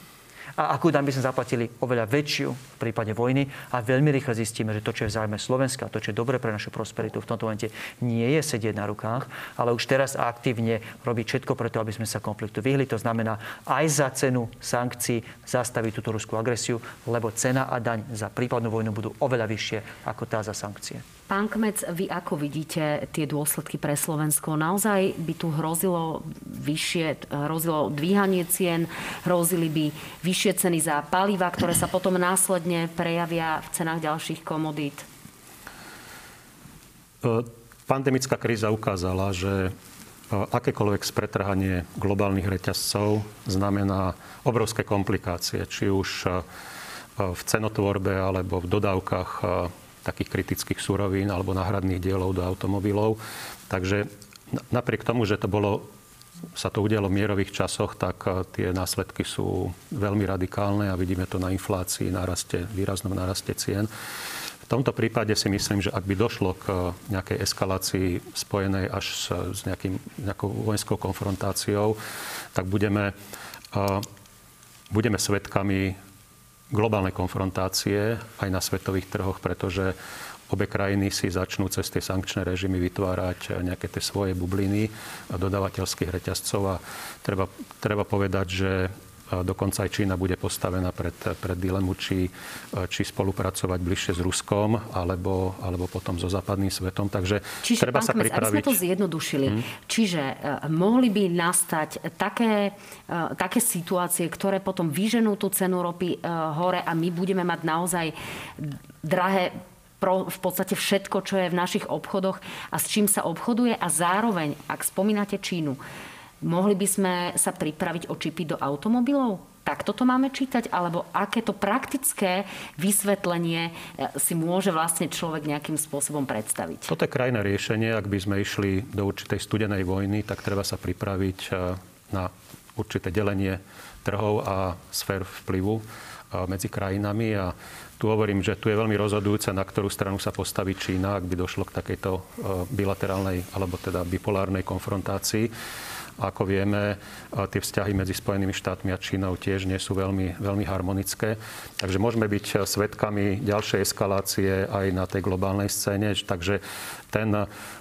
a akú daň by sme zaplatili oveľa väčšiu v prípade vojny a veľmi rýchle zistíme, že to, čo je v záujme Slovenska, to, čo je dobre pre našu prosperitu v tomto momente, nie je sedieť na rukách, ale už teraz aktívne robiť všetko preto, aby sme sa konfliktu vyhli. To znamená aj za cenu sankcií zastaviť túto ruskú agresiu, lebo cena a daň za prípadnú vojnu budú oveľa vyššie ako tá za sankcie. Pán Kmec, vy ako vidíte tie dôsledky pre Slovensko? Naozaj by tu hrozilo vyššie, hrozilo dvíhanie cien, hrozili by vyššie ceny za paliva, ktoré sa potom následne prejavia v cenách ďalších komodít? E, pandemická kríza ukázala, že e, akékoľvek spretrhanie globálnych reťazcov znamená obrovské komplikácie, či už e, v cenotvorbe alebo v dodávkach takých kritických surovín alebo náhradných dielov do automobilov. Takže napriek tomu, že to bolo sa to udialo v mierových časoch, tak eh, tie následky sú veľmi radikálne a vidíme to na inflácii, naraste, výraznom naraste cien. V tomto prípade si myslím, že ak by došlo k eh, nejakej eskalácii spojenej až s, s nejakým, nejakou vojenskou konfrontáciou, tak budeme, uh, budeme svetkami globálnej konfrontácie aj na svetových trhoch, pretože obe krajiny si začnú cez tie sankčné režimy vytvárať nejaké tie svoje bubliny dodávateľských reťazcov. A treba, treba povedať, že Dokonca aj Čína bude postavená pred, pred dilemu, či, či spolupracovať bližšie s Ruskom, alebo, alebo potom so západným svetom. Takže Čiže, treba sa Kmes, pripraviť... aby sme to zjednodušili. Hmm. Čiže uh, mohli by nastať také, uh, také situácie, ktoré potom vyženú tú cenu ropy uh, hore a my budeme mať naozaj drahé pro, v podstate všetko, čo je v našich obchodoch a s čím sa obchoduje a zároveň, ak spomínate Čínu, Mohli by sme sa pripraviť o čipy do automobilov? Tak toto máme čítať? Alebo aké to praktické vysvetlenie e, si môže vlastne človek nejakým spôsobom predstaviť? Toto je krajné riešenie. Ak by sme išli do určitej studenej vojny, tak treba sa pripraviť e, na určité delenie trhov a sfér vplyvu e, medzi krajinami. A tu hovorím, že tu je veľmi rozhodujúce, na ktorú stranu sa postaví Čína, ak by došlo k takejto bilaterálnej alebo teda bipolárnej konfrontácii. Ako vieme, tie vzťahy medzi Spojenými štátmi a Čínou tiež nie sú veľmi, veľmi harmonické. Takže môžeme byť svetkami ďalšej eskalácie aj na tej globálnej scéne. Takže ten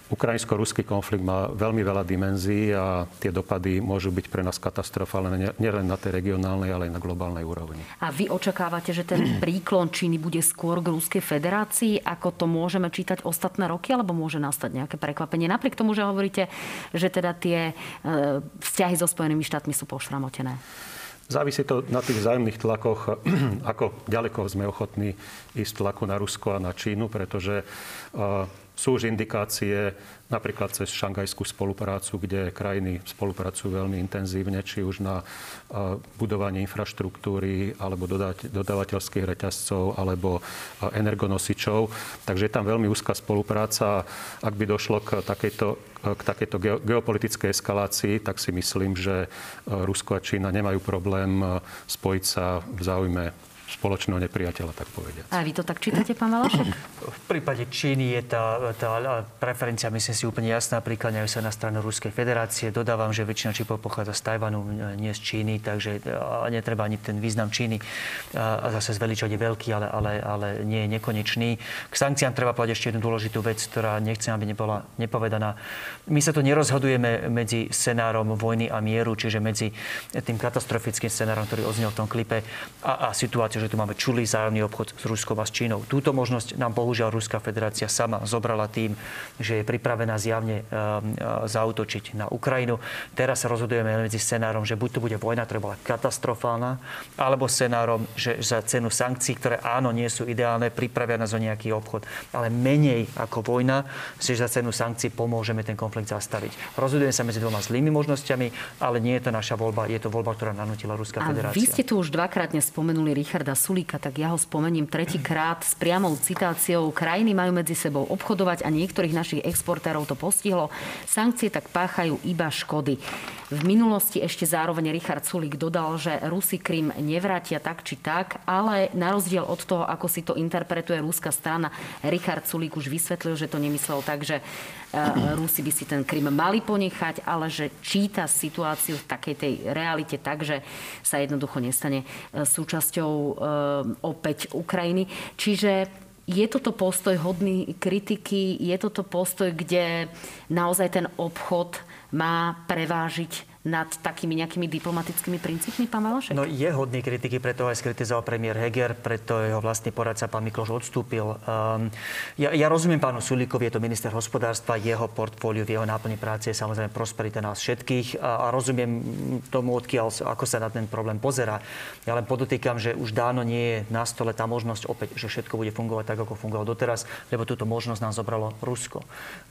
Ukrajinsko-ruský konflikt má veľmi veľa dimenzií a tie dopady môžu byť pre nás katastrofálne nielen na tej regionálnej, ale aj na globálnej úrovni. A vy očakávate, že ten (clears throat) príklon Číny bude skôr k Ruskej federácii, ako to môžeme čítať ostatné roky, alebo môže nastať nejaké prekvapenie? Napriek tomu, že hovoríte, že teda tie e, vzťahy so Spojenými štátmi sú pošramotené. Závisí to na tých vzájomných tlakoch, (clears throat) ako ďaleko sme ochotní ísť tlaku na Rusko a na Čínu, pretože e, sú už indikácie napríklad cez šangajskú spoluprácu, kde krajiny spolupracujú veľmi intenzívne, či už na budovanie infraštruktúry alebo dodávateľských reťazcov alebo energonosičov. Takže je tam veľmi úzka spolupráca. Ak by došlo k takejto, k takejto geopolitickej eskalácii, tak si myslím, že Rusko a Čína nemajú problém spojiť sa v záujme spoločného nepriateľa, tak povediať. A vy to tak čítate, pán Valašek? V prípade Číny je tá, tá preferencia, myslím si, úplne jasná. Prikláňajú sa na stranu Ruskej federácie. Dodávam, že väčšina čipov pochádza z Tajvanu, nie z Číny, takže netreba ani ten význam Číny a zase zveličať je veľký, ale, ale, ale nie je nekonečný. K sankciám treba povedať ešte jednu dôležitú vec, ktorá nechcem, aby nebola nepovedaná. My sa tu nerozhodujeme medzi scenárom vojny a mieru, čiže medzi tým katastrofickým scenárom, ktorý oznel v tom klipe a, a situáciou situáciu, že tu máme čulý zájomný obchod s Ruskom a s Čínou. Túto možnosť nám bohužiaľ Ruská federácia sama zobrala tým, že je pripravená zjavne uh, zautočiť na Ukrajinu. Teraz sa rozhodujeme medzi scenárom, že buď to bude vojna, ktorá bola katastrofálna, alebo scenárom, že za cenu sankcií, ktoré áno, nie sú ideálne, pripravia nás o nejaký obchod, ale menej ako vojna, že za cenu sankcií pomôžeme ten konflikt zastaviť. Rozhodujeme sa medzi dvoma zlými možnosťami, ale nie je to naša voľba, je to voľba, ktorá nanútila Ruská federácia. vy ste tu už dvakrát spomenuli Richard Richarda Sulíka, tak ja ho spomeniem tretíkrát s priamou citáciou. Krajiny majú medzi sebou obchodovať a niektorých našich exportérov to postihlo. Sankcie tak páchajú iba škody. V minulosti ešte zároveň Richard Sulík dodal, že Rusi Krym nevrátia tak či tak, ale na rozdiel od toho, ako si to interpretuje rúska strana, Richard Sulík už vysvetlil, že to nemyslel tak, že Rusi by si ten Krym mali ponechať, ale že číta situáciu v takej tej realite tak, že sa jednoducho nestane eh, súčasťou eh, opäť Ukrajiny. Čiže je toto postoj hodný kritiky? Je toto postoj, kde naozaj ten obchod má prevážiť nad takými nejakými diplomatickými princípmi, pán Valašek? No je hodný kritiky, preto aj skritizoval premiér Heger, preto jeho vlastný poradca pán Mikloš odstúpil. Um, ja, ja rozumiem pánu Sulíkovi, je to minister hospodárstva, jeho portfóliu, v jeho náplni práce je samozrejme prosperita nás všetkých a, a rozumiem tomu, odkiaľ, ako sa na ten problém pozera. Ja len podotýkam, že už dávno nie je na stole tá možnosť opäť, že všetko bude fungovať tak, ako fungovalo doteraz, lebo túto možnosť nám zobralo Rusko.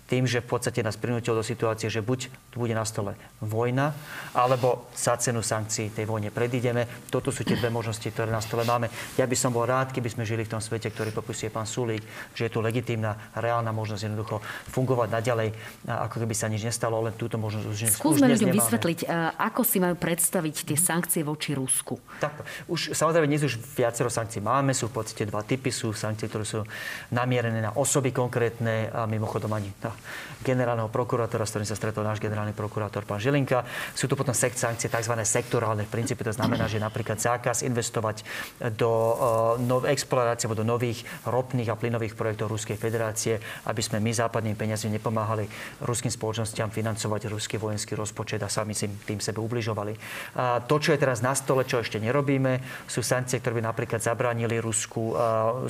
Tým, že v podstate nás prinútilo do situácie, že buď tu bude na stole vojna, alebo za cenu sankcií tej vojne predídeme. Toto sú tie dve možnosti, ktoré na stole máme. Ja by som bol rád, keby sme žili v tom svete, ktorý popisuje pán Sulík, že je tu legitímna, reálna možnosť jednoducho fungovať naďalej, ako keby sa nič nestalo, len túto možnosť už, Skúsme ľuďom vysvetliť, ako si majú predstaviť tie sankcie voči Rusku. Tak, už samozrejme dnes už viacero sankcií máme, sú v podstate dva typy, sú sankcie, ktoré sú namierené na osoby konkrétne a mimochodom ani na generálneho prokurátora, s ktorým sa stretol náš generálny prokurátor pán Žilinka. Sú tu potom sankcie tzv. sektorálne v princípe. To znamená, že napríklad zákaz investovať do uh, nov, explorácie alebo do nových ropných a plynových projektov Ruskej federácie, aby sme my západnými peniazmi nepomáhali ruským spoločnostiam financovať ruský vojenský rozpočet a sami si tým sebe ubližovali. A to, čo je teraz na stole, čo ešte nerobíme, sú sankcie, ktoré by napríklad zabránili Rusku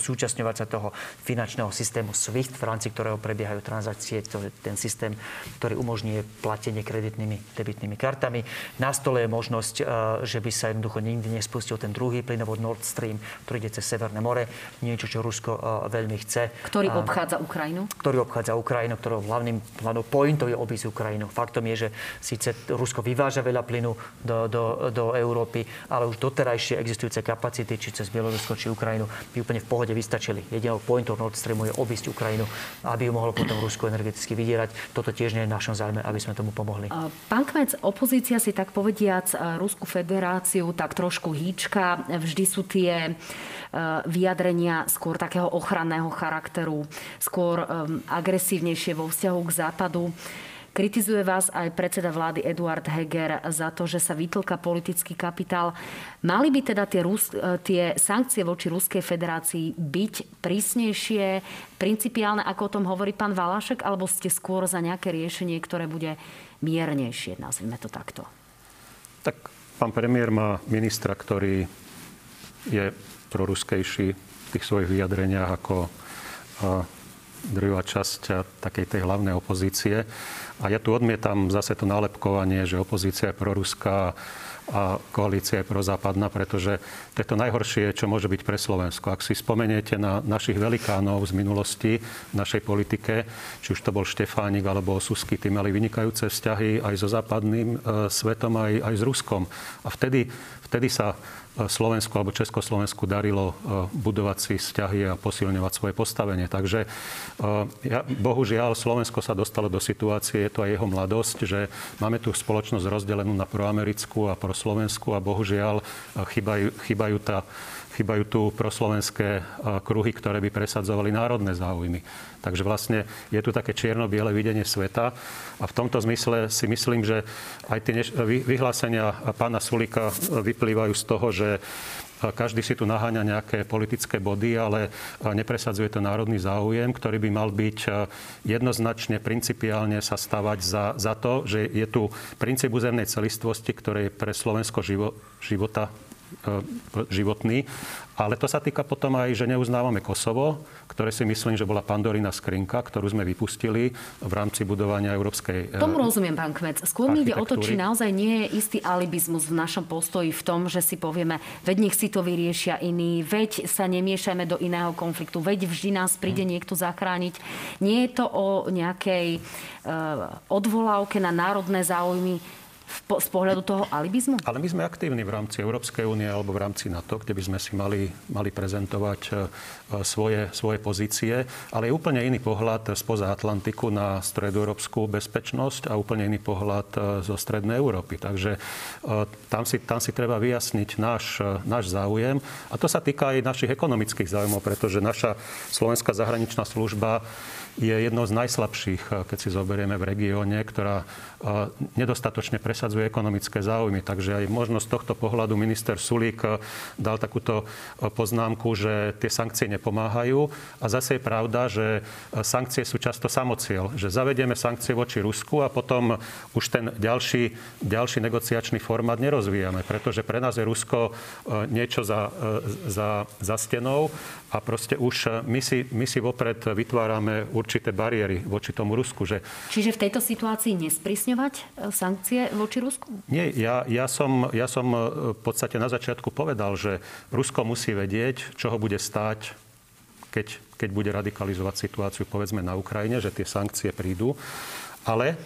súčasňovať sa toho finančného systému SWIFT, v rámci ktorého prebiehajú transakcie, ten systém, ktorý umožňuje platenie kreditnými debitnými kartami kartami. Na stole je možnosť, e, že by sa jednoducho nikdy nespustil ten druhý plynovod Nord Stream, ktorý ide cez Severné more. Niečo, čo Rusko e, veľmi chce. Ktorý obchádza Ukrajinu? Ktorý obchádza Ukrajinu, ktorého hlavným hlavnou pointou je obísť Ukrajinu. Faktom je, že síce Rusko vyváža veľa plynu do, do, do Európy, ale už doterajšie existujúce kapacity, či cez Bielorusko, či Ukrajinu, by úplne v pohode vystačili. Jedinou pointou Nord Streamu je obísť Ukrajinu, aby ju mohlo potom Rusko energeticky vydierať. Toto tiež nie je v našom zájme, aby sme tomu pomohli. Pán Kmec, opozícia si tak povediac e, Rusku federáciu tak trošku hýčka. Vždy sú tie e, vyjadrenia skôr takého ochranného charakteru, skôr e, agresívnejšie vo vzťahu k západu. Kritizuje vás aj predseda vlády Eduard Heger za to, že sa vytlka politický kapitál. Mali by teda tie, Rus- tie sankcie voči Ruskej federácii byť prísnejšie, principiálne, ako o tom hovorí pán Valašek, alebo ste skôr za nejaké riešenie, ktoré bude miernejšie, nazvime to takto? Tak pán premiér má ministra, ktorý je proruskejší v tých svojich vyjadreniach ako druhá časť takej tej hlavnej opozície. A ja tu odmietam zase to nálepkovanie, že opozícia je proruská a koalícia je prozápadná, pretože to je to najhoršie, čo môže byť pre Slovensko. Ak si spomeniete na našich velikánov z minulosti v našej politike, či už to bol Štefánik alebo Susky, tí mali vynikajúce vzťahy aj so západným e, svetom, aj, aj s Ruskom. A vtedy, vtedy sa Slovensku alebo Československu darilo e, budovať si vzťahy a posilňovať svoje postavenie. Takže e, ja, bohužiaľ Slovensko sa dostalo do situácie, je to aj jeho mladosť, že máme tu spoločnosť rozdelenú na proamerickú a proslovenskú a bohužiaľ e, chýbajú, chýbajú tá chýbajú tu proslovenské kruhy, ktoré by presadzovali národné záujmy. Takže vlastne je tu také čierno-biele videnie sveta a v tomto zmysle si myslím, že aj tie vyhlásenia pána Sulika vyplývajú z toho, že každý si tu naháňa nejaké politické body, ale nepresadzuje to národný záujem, ktorý by mal byť jednoznačne, principiálne sa stavať za, za to, že je tu princíp územnej celistvosti, ktorý je pre Slovensko živo, života E, životný. Ale to sa týka potom aj, že neuznávame Kosovo, ktoré si myslím, že bola pandorina skrinka, ktorú sme vypustili v rámci budovania európskej e, Tomu rozumiem, pán Kmec. Skôr mi ide o to, či naozaj nie je istý alibizmus v našom postoji v tom, že si povieme, veď nech si to vyriešia iní, veď sa nemiešajme do iného konfliktu, veď vždy nás príde hmm. niekto zachrániť. Nie je to o nejakej uh, odvolávke na národné záujmy z pohľadu toho alibizmu? Ale my sme aktívni v rámci Európskej únie alebo v rámci NATO, kde by sme si mali, mali prezentovať e, svoje, svoje pozície. Ale je úplne iný pohľad spoza Atlantiku na stredoeurópsku bezpečnosť a úplne iný pohľad e, zo Strednej Európy. Takže e, tam si, tam si treba vyjasniť náš, náš záujem. A to sa týka aj našich ekonomických záujmov, pretože naša slovenská zahraničná služba je jednou z najslabších, eh, keď si zoberieme v regióne, ktorá eh, nedostatočne presadzuje ekonomické záujmy. Takže aj možno z tohto pohľadu minister Sulík eh, dal takúto poznámku, že tie sankcie nepomáhajú. A zase je pravda, že sankcie sú často samociel. Že zavedieme sankcie voči Rusku a potom už ten ďalší, ďalší negociačný formát nerozvíjame. Pretože pre nás je Rusko niečo za, za, za stenou a proste už my si, my si vopred vytvárame určité bariéry voči tomu Rusku. Že... Čiže v tejto situácii nesprísňovať e, sankcie voči Rusku? Nie, ja, ja, som, ja som e, v podstate na začiatku povedal, že Rusko musí vedieť, čo ho bude stáť, keď, keď bude radikalizovať situáciu, povedzme, na Ukrajine, že tie sankcie prídu. Ale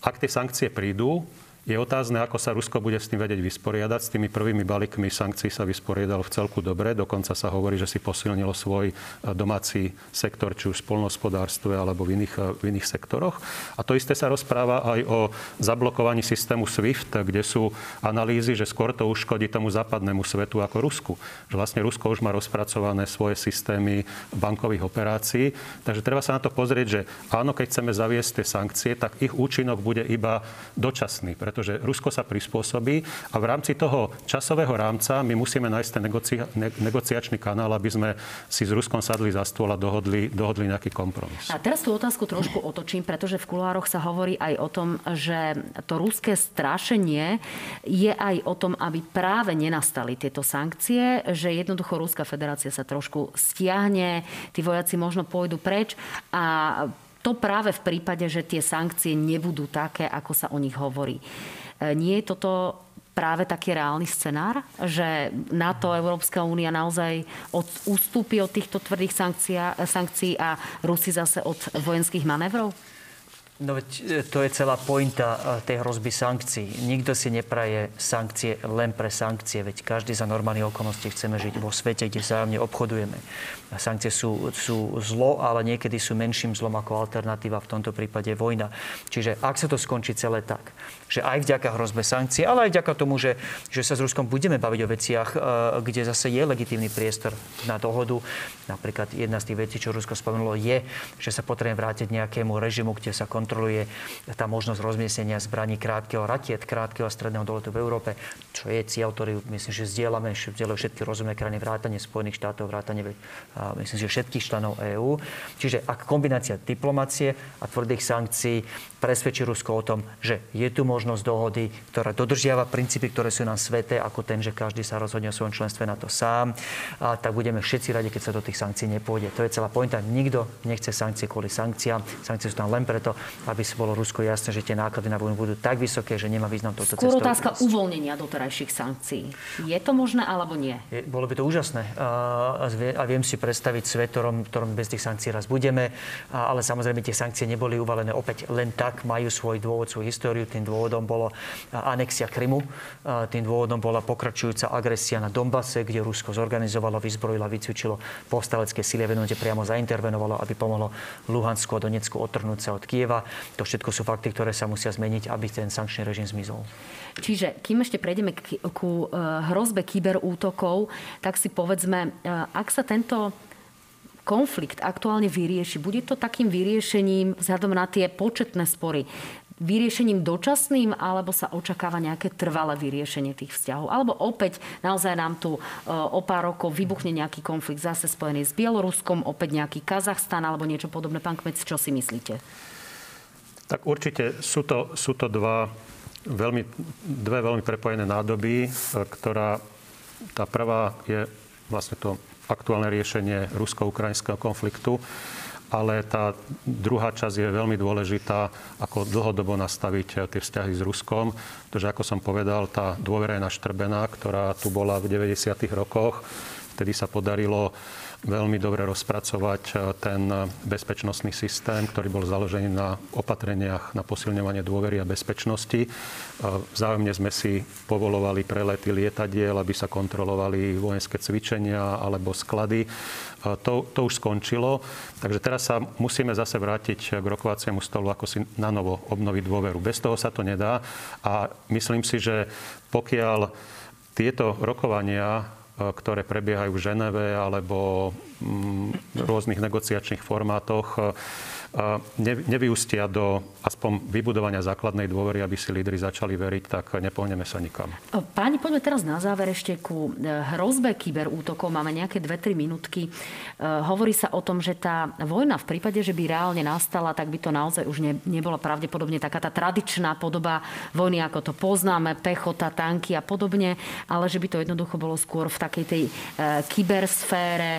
ak tie sankcie prídu, je otázne, ako sa Rusko bude s tým vedieť vysporiadať. S tými prvými balíkmi sankcií sa vysporiadalo v celku dobre. Dokonca sa hovorí, že si posilnilo svoj e, domáci sektor, či už v spolnohospodárstve alebo v iných, e, v iných sektoroch. A to isté sa rozpráva aj o zablokovaní systému SWIFT, kde sú analýzy, že skôr to uškodí tomu západnému svetu ako Rusku. Že vlastne Rusko už má rozpracované svoje systémy bankových operácií. Takže treba sa na to pozrieť, že áno, keď chceme zaviesť tie sankcie, tak ich účinok bude iba dočasný pretože Rusko sa prispôsobí a v rámci toho časového rámca my musíme nájsť ten negocia- ne- negociačný kanál, aby sme si s Ruskom sadli za stôl a dohodli, dohodli nejaký kompromis. A teraz tú otázku trošku otočím, pretože v kulároch sa hovorí aj o tom, že to ruské strašenie je aj o tom, aby práve nenastali tieto sankcie, že jednoducho Ruská federácia sa trošku stiahne, tí vojaci možno pôjdu preč a to práve v prípade, že tie sankcie nebudú také, ako sa o nich hovorí. E, nie je toto práve taký reálny scenár, že NATO, Európska únia naozaj od, ustúpi od týchto tvrdých sankcií a Rusi zase od vojenských manévrov? No veď e, to je celá pointa e, tej hrozby sankcií. Nikto si nepraje sankcie len pre sankcie, veď každý za normálnych okolností chceme žiť vo svete, kde vzájomne obchodujeme. Sankcie sú, sú zlo, ale niekedy sú menším zlom ako alternatíva, v tomto prípade vojna. Čiže ak sa to skončí celé tak, že aj vďaka hrozbe sankcií, ale aj vďaka tomu, že, že sa s Ruskom budeme baviť o veciach, e, kde zase je legitímny priestor na dohodu. Napríklad jedna z tých vecí, čo Rusko spomenulo, je, že sa potrebujeme vrátiť nejakému režimu, kde sa kont- kontroluje tá možnosť rozmiestnenia zbraní krátkeho ratiet, krátkeho a stredného doletu v Európe, čo je cieľ, ktorý myslím, že zdieľame, zdieľajú všetky rozumné krajiny vrátane Spojených štátov, vrátane myslím, že všetkých členov EÚ. Čiže ak kombinácia diplomácie a tvrdých sankcií presvedčí Rusko o tom, že je tu možnosť dohody, ktorá dodržiava princípy, ktoré sú nám sveté, ako ten, že každý sa rozhodne o svojom členstve na to sám, a tak budeme všetci radi, keď sa do tých sankcií nepôjde. To je celá pointa. Nikto nechce sankcie kvôli sankciám. Sankcie sú tam len preto, aby si bolo Rusko jasné, že tie náklady na vojnu budú tak vysoké, že nemá význam toto Skôr otázka uvoľnenia doterajších sankcií. Je to možné alebo nie? Je, bolo by to úžasné. A, a viem si predstaviť svet, ktorom, ktorom bez tých sankcií raz budeme, a, ale samozrejme tie sankcie neboli uvalené opäť len tak tak majú svoj dôvod, svoju históriu. Tým dôvodom bolo anexia Krymu, tým dôvodom bola pokračujúca agresia na Donbase, kde Rusko zorganizovalo, vyzbrojilo, vycvičilo povstalecké síly a priamo zaintervenovalo, aby pomohlo Luhansku a Donecku otrhnúť sa od Kieva. To všetko sú fakty, ktoré sa musia zmeniť, aby ten sankčný režim zmizol. Čiže kým ešte prejdeme ku e, hrozbe kyberútokov, tak si povedzme, e, ak sa tento konflikt aktuálne vyrieši, bude to takým vyriešením vzhľadom na tie početné spory, vyriešením dočasným, alebo sa očakáva nejaké trvalé vyriešenie tých vzťahov? Alebo opäť naozaj nám tu e, o pár rokov vybuchne nejaký konflikt zase spojený s Bieloruskom, opäť nejaký Kazachstan alebo niečo podobné. Pán Kmec, čo si myslíte? Tak určite sú to, sú to dva veľmi, dve veľmi prepojené nádoby, e, ktorá tá prvá je vlastne to aktuálne riešenie rusko-ukrajinského konfliktu. Ale tá druhá časť je veľmi dôležitá, ako dlhodobo nastaviť tie vzťahy s Ruskom. Pretože, ako som povedal, tá dôvera je naštrbená, ktorá tu bola v 90. rokoch. Vtedy sa podarilo veľmi dobre rozpracovať e, ten bezpečnostný systém, ktorý bol založený na opatreniach na posilňovanie dôvery a bezpečnosti. Vzájomne sme si povolovali prelety lietadiel, aby sa kontrolovali vojenské cvičenia alebo sklady. E, to, to už skončilo. Takže teraz sa musíme zase vrátiť k rokovaciemu stolu, ako si na novo obnoviť dôveru. Bez toho sa to nedá. A myslím si, že pokiaľ tieto rokovania ktoré prebiehajú v Ženeve alebo mm, v rôznych negociačných formátoch, nevyústia do aspoň vybudovania základnej dôvery, aby si lídry začali veriť, tak nepohneme sa nikam. Páni, poďme teraz na záver ešte ku e, hrozbe kyberútokov. Máme nejaké 2-3 minútky. E, hovorí sa o tom, že tá vojna v prípade, že by reálne nastala, tak by to naozaj už ne, nebola pravdepodobne taká tá tradičná podoba vojny, ako to poznáme, pechota, tanky a podobne, ale že by to jednoducho bolo skôr v takej tej e, kybersfére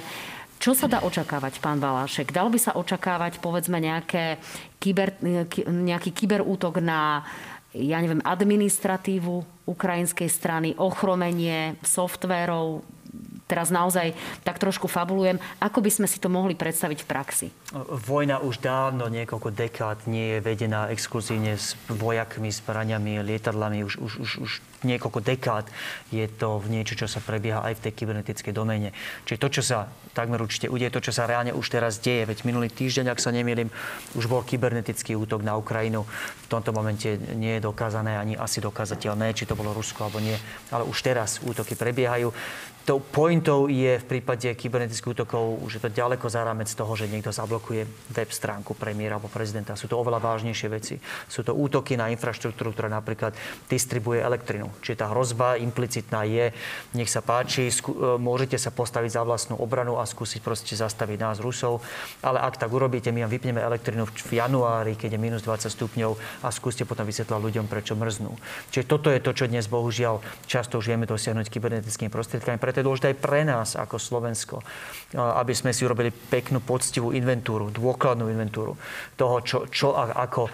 čo sa dá očakávať, pán Balášek? Dalo by sa očakávať, povedzme, nejaké kyber, nejaký kyberútok na ja neviem, administratívu ukrajinskej strany, ochromenie softvérov, teraz naozaj tak trošku fabulujem, ako by sme si to mohli predstaviť v praxi? Vojna už dávno, niekoľko dekád, nie je vedená exkluzívne s vojakmi, zbraniami, lietadlami. Už, už, už, už niekoľko dekád je to v niečo, čo sa prebieha aj v tej kybernetickej domene. Čiže to, čo sa takmer určite udeje, to, čo sa reálne už teraz deje, veď minulý týždeň, ak sa nemýlim, už bol kybernetický útok na Ukrajinu. V tomto momente nie je dokázané ani asi dokázateľné, či to bolo Rusko alebo nie, ale už teraz útoky prebiehajú. Tou pointou je v prípade kybernetických útokov, už to ďaleko za rámec toho, že niekto zablokuje web stránku premiéra alebo prezidenta. Sú to oveľa vážnejšie veci. Sú to útoky na infraštruktúru, ktorá napríklad distribuje elektrinu. Čiže tá hrozba implicitná je, nech sa páči, skú, e, môžete sa postaviť za vlastnú obranu a skúsiť proste zastaviť nás Rusov. Ale ak tak urobíte, my vám vypneme elektrinu v januári, keď je minus 20 stupňov a skúste potom vysvetľať ľuďom, prečo mrznú. Čiže toto je to, čo dnes bohužiaľ často už vieme dosiahnuť kybernetickými prostriedkami preto je dôležité aj pre nás ako Slovensko, aby sme si urobili peknú, poctivú inventúru, dôkladnú inventúru toho, čo, čo a ako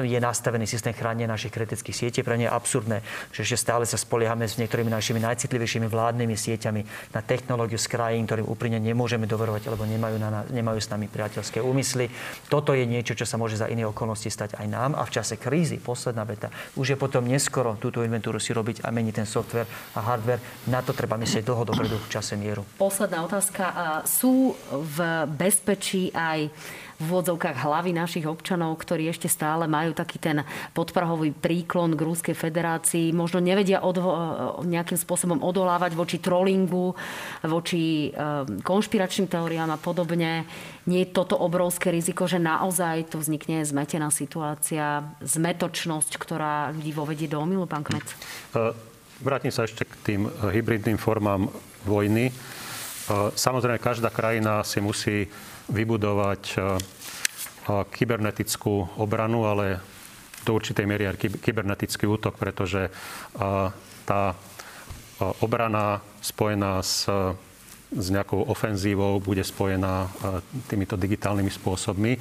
je nastavený systém chránenia našich kritických sietí. Pre ne je absurdné, že ešte stále sa spoliehame s niektorými našimi najcitlivejšími vládnymi sieťami na technológiu z krajín, ktorým úprimne nemôžeme doverovať, lebo nemajú, na, nemajú s nami priateľské úmysly. Toto je niečo, čo sa môže za iné okolnosti stať aj nám a v čase krízy, posledná veta, už je potom neskoro túto inventúru si robiť a meniť ten software a hardware. Na to treba treba myslieť dlho dopredu v čase mieru. Posledná otázka. Sú v bezpečí aj v úvodzovkách hlavy našich občanov, ktorí ešte stále majú taký ten podprahový príklon k Ruskej federácii, možno nevedia odvo- nejakým spôsobom odolávať voči trollingu, voči konšpiračným teóriám a podobne. Nie je toto obrovské riziko, že naozaj tu vznikne zmetená situácia, zmetočnosť, ktorá ľudí vovedie do omilu, pán Kmet? Vrátim sa ešte k tým hybridným formám vojny. Samozrejme, každá krajina si musí vybudovať eh, kybernetickú obranu, ale do určitej miery aj kybernetický útok, pretože eh, tá eh, obrana spojená s, s nejakou ofenzívou bude spojená týmito digitálnymi spôsobmi.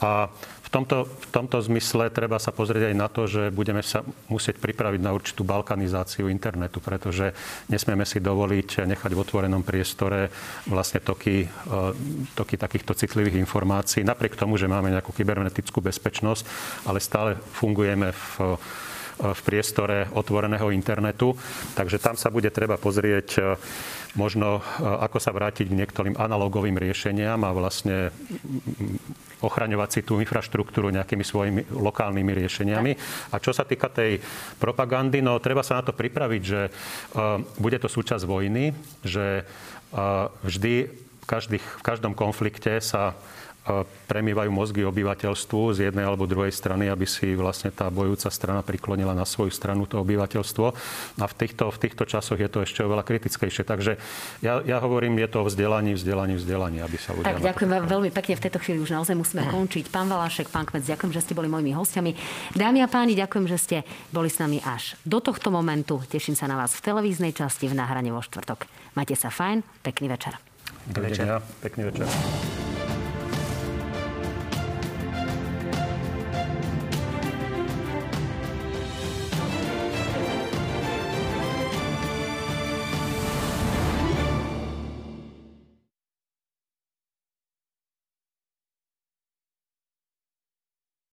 A v tomto, v tomto zmysle treba sa pozrieť aj na to, že budeme sa musieť pripraviť na určitú balkanizáciu internetu, pretože nesmieme si dovoliť nechať v otvorenom priestore vlastne toky, e, toky takýchto citlivých informácií. Napriek tomu, že máme nejakú kybernetickú bezpečnosť, ale stále fungujeme v v priestore otvoreného internetu. Takže tam sa bude treba pozrieť e, možno, e, ako sa vrátiť k niektorým analogovým riešeniam a vlastne ochraňovať si tú infraštruktúru nejakými svojimi lokálnymi riešeniami. A čo sa týka tej propagandy, no treba sa na to pripraviť, že bude to súčasť vojny, že vždy v, každých, v každom konflikte sa premývajú mozgy obyvateľstvu z jednej alebo druhej strany, aby si vlastne tá bojúca strana priklonila na svoju stranu to obyvateľstvo. A v týchto, v týchto časoch je to ešte oveľa kritickejšie. Takže ja, ja hovorím, je to o vzdelaní, vzdelaní, vzdelaní, aby sa ľudia... Tak ďakujem vám veľmi pekne. V tejto chvíli už naozaj musíme končiť. Pán Valášek, pán Kmec, ďakujem, že ste boli mojimi hostiami. Dámy a páni, ďakujem, že ste boli s nami až do tohto momentu. Teším sa na vás v televíznej časti v náhrane vo štvrtok. Majte sa fajn, pekný večer. Dovidenia, pekný večer.